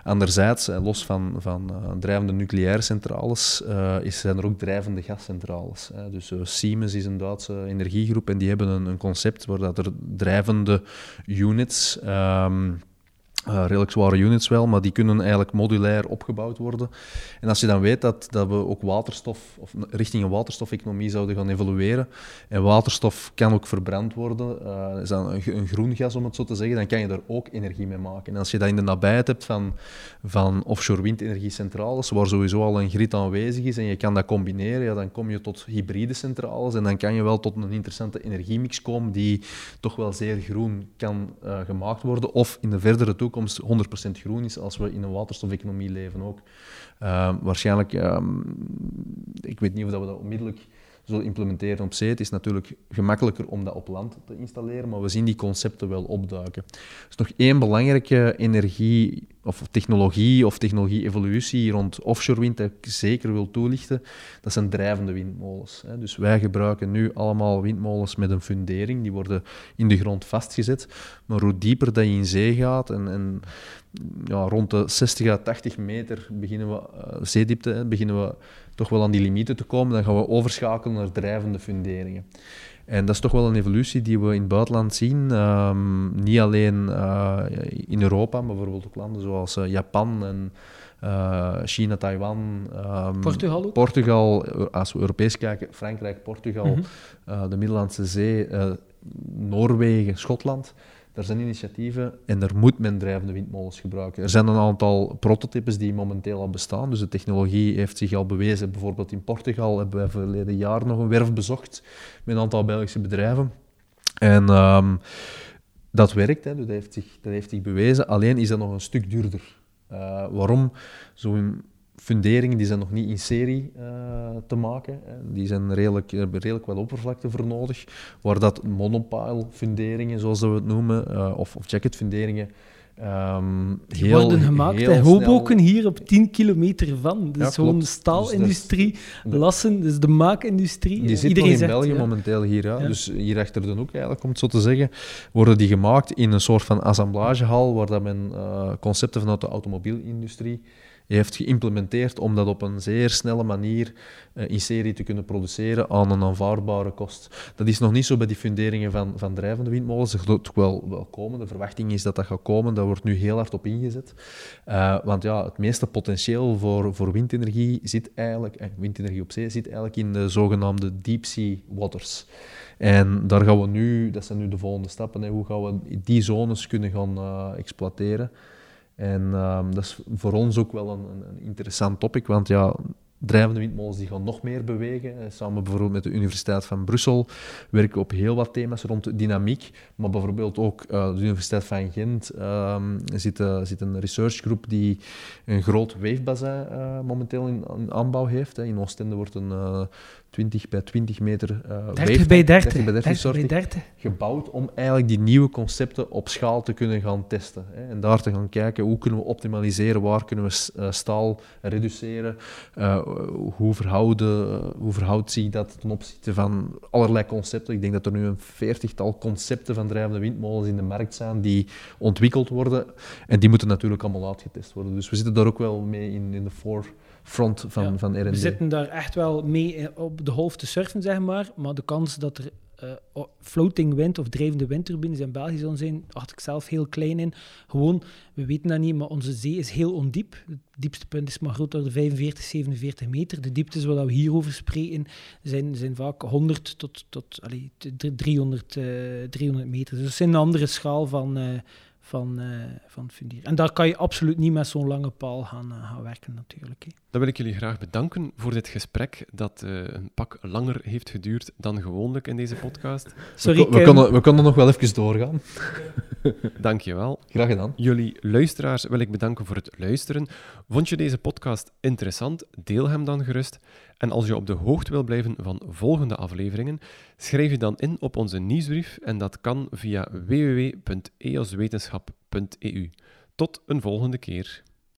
anderzijds, uh, los van, van uh, drijvende nucleaire centrales, is, zijn er ook drijvende gascentrales. Dus Siemens is een Duitse energiegroep en die hebben een, een concept waar dat er drijvende units. Um, uh, redelijk zware units wel, maar die kunnen eigenlijk modulair opgebouwd worden. En als je dan weet dat, dat we ook waterstof, of richting een waterstofeconomie zouden gaan evolueren, en waterstof kan ook verbrand worden, uh, is dan een, een, groen gas om het zo te zeggen, dan kan je daar ook energie mee maken. En als je dat in de nabijheid hebt van, van offshore windenergiecentrales, waar sowieso al een grid aanwezig is, en je kan dat combineren, ja, dan kom je tot hybride centrales, en dan kan je wel tot een interessante energiemix komen die toch wel zeer groen kan uh, gemaakt worden, of in de verdere toekomst toekomst 100% groen is als we in een waterstofeconomie leven ook. Uh, waarschijnlijk, um, ik weet niet of dat we dat onmiddellijk zullen implementeren op zee. Het is natuurlijk gemakkelijker om dat op land te installeren, maar we zien die concepten wel opduiken. Is nog één belangrijke energie of technologie of technologie-evolutie rond offshore wind dat ik zeker wil toelichten. Dat zijn drijvende windmolens. Dus wij gebruiken nu allemaal windmolens met een fundering. Die worden in de grond vastgezet. Maar hoe dieper dat je in zee gaat en, en ja, rond de 60 à 80 meter beginnen we, uh, zeediepte, beginnen we toch wel aan die limieten te komen, dan gaan we overschakelen naar drijvende funderingen. En dat is toch wel een evolutie die we in het buitenland zien. Um, niet alleen uh, in Europa, maar bijvoorbeeld ook landen zoals uh, Japan en uh, China, Taiwan. Um, Portugal ook? Portugal, als we Europees kijken, Frankrijk, Portugal, mm -hmm. de Middellandse Zee, Noorwegen, Schotland. Er zijn initiatieven en er moet men drijvende windmolens gebruiken. Er zijn een aantal prototypes die momenteel al bestaan, dus de technologie heeft zich al bewezen. Bijvoorbeeld in Portugal hebben wij verleden jaar nog een werf bezocht met een aantal Belgische bedrijven. En um, dat werkt, hè, dus dat, heeft zich, dat heeft zich bewezen. Alleen is dat nog een stuk duurder. Uh, waarom? Zo'n funderingen die zijn nog niet in serie uh, te maken. Die zijn redelijk, hebben redelijk wel oppervlakte voor nodig. Waar dat monopile funderingen, zoals we het noemen, uh, of, of jacket funderingen, Um, die heel, worden gemaakt in Hoboken hier op 10 kilometer van. Dus ja, gewoon staalindustrie, dus lassen, dus de maakindustrie. Die zit Iedereen in zegt, België ja. momenteel hier. Ja. Dus hier achter de hoek eigenlijk, om het zo te zeggen, worden die gemaakt in een soort van assemblagehal waar dat men uh, concepten vanuit de automobielindustrie heeft geïmplementeerd om dat op een zeer snelle manier uh, in serie te kunnen produceren aan een aanvaardbare kost. Dat is nog niet zo bij die funderingen van, van drijvende windmolens. Dat gaat wel, wel komen. De verwachting is dat dat gaat komen. Daar wordt nu heel hard op ingezet. Uh, want ja, het meeste potentieel voor, voor windenergie zit eigenlijk, eh, windenergie op zee zit eigenlijk in de zogenaamde deep sea waters. En daar gaan we nu, dat zijn nu de volgende stappen, hè, hoe gaan we die zones kunnen gaan exploiteren. En um, dat is voor ons ook wel een, een, interessant topic, want ja, drijvende windmolens die gaan nog meer bewegen. Eh, samen bijvoorbeeld met de Universiteit van Brussel werken we op heel wat thema's rond dynamiek. Maar bijvoorbeeld ook uh, de Universiteit van Gent um, zit, uh, zit, een researchgroep die een groot weefbassin uh, momenteel in, in, aanbouw heeft. Hè. In Oostende wordt een 20 bij 20 meter uh, 30 bij 30, 30, bij 30, 30 bij 30, gebouwd om eigenlijk die nieuwe concepten op schaal te kunnen gaan testen. Hè. En daar te gaan kijken hoe kunnen we optimaliseren, waar kunnen we uh, staal reduceren, uh, hoe, verhouden, hoe verhoudt zich dat ten opzichte van allerlei concepten. Ik denk dat er nu een veertigtal concepten van drijvende windmolens in de markt zijn die ontwikkeld worden en die moeten natuurlijk allemaal uitgetest worden. Dus we zitten daar ook wel mee in, in de voor front van, ja, van R&D. We zitten daar echt wel mee op de hoofd te surfen, zeg maar. Maar de kans dat er uh, floating wind of drijvende windturbines in België zullen zijn, acht ik zelf heel klein in. Gewoon, we weten dat niet, maar onze zee is heel ondiep. Het diepste punt is maar groot de 45, 47 meter. De dieptes waar we hierover spreken zijn, zijn vaak 100 tot, tot allee, 300, uh, 300 meter. Dus dat is een andere schaal van, uh, van, uh, van funderen. En daar kan je absoluut niet met zo'n lange paal gaan, uh, gaan werken, natuurlijk. Hè. Dan wil ik jullie graag bedanken voor dit gesprek dat uh, een pak langer heeft geduurd dan gewoonlijk in deze podcast. Sorry, we, we, konden, we konden nog wel even doorgaan. Dankjewel. Graag gedaan. Jullie luisteraars wil ik bedanken voor het luisteren. Vond je deze podcast interessant? Deel hem dan gerust. En als je op de hoogte wil blijven van volgende afleveringen, schrijf je dan in op onze nieuwsbrief en dat kan via www.eoswetenschap.eu. Tot een volgende keer.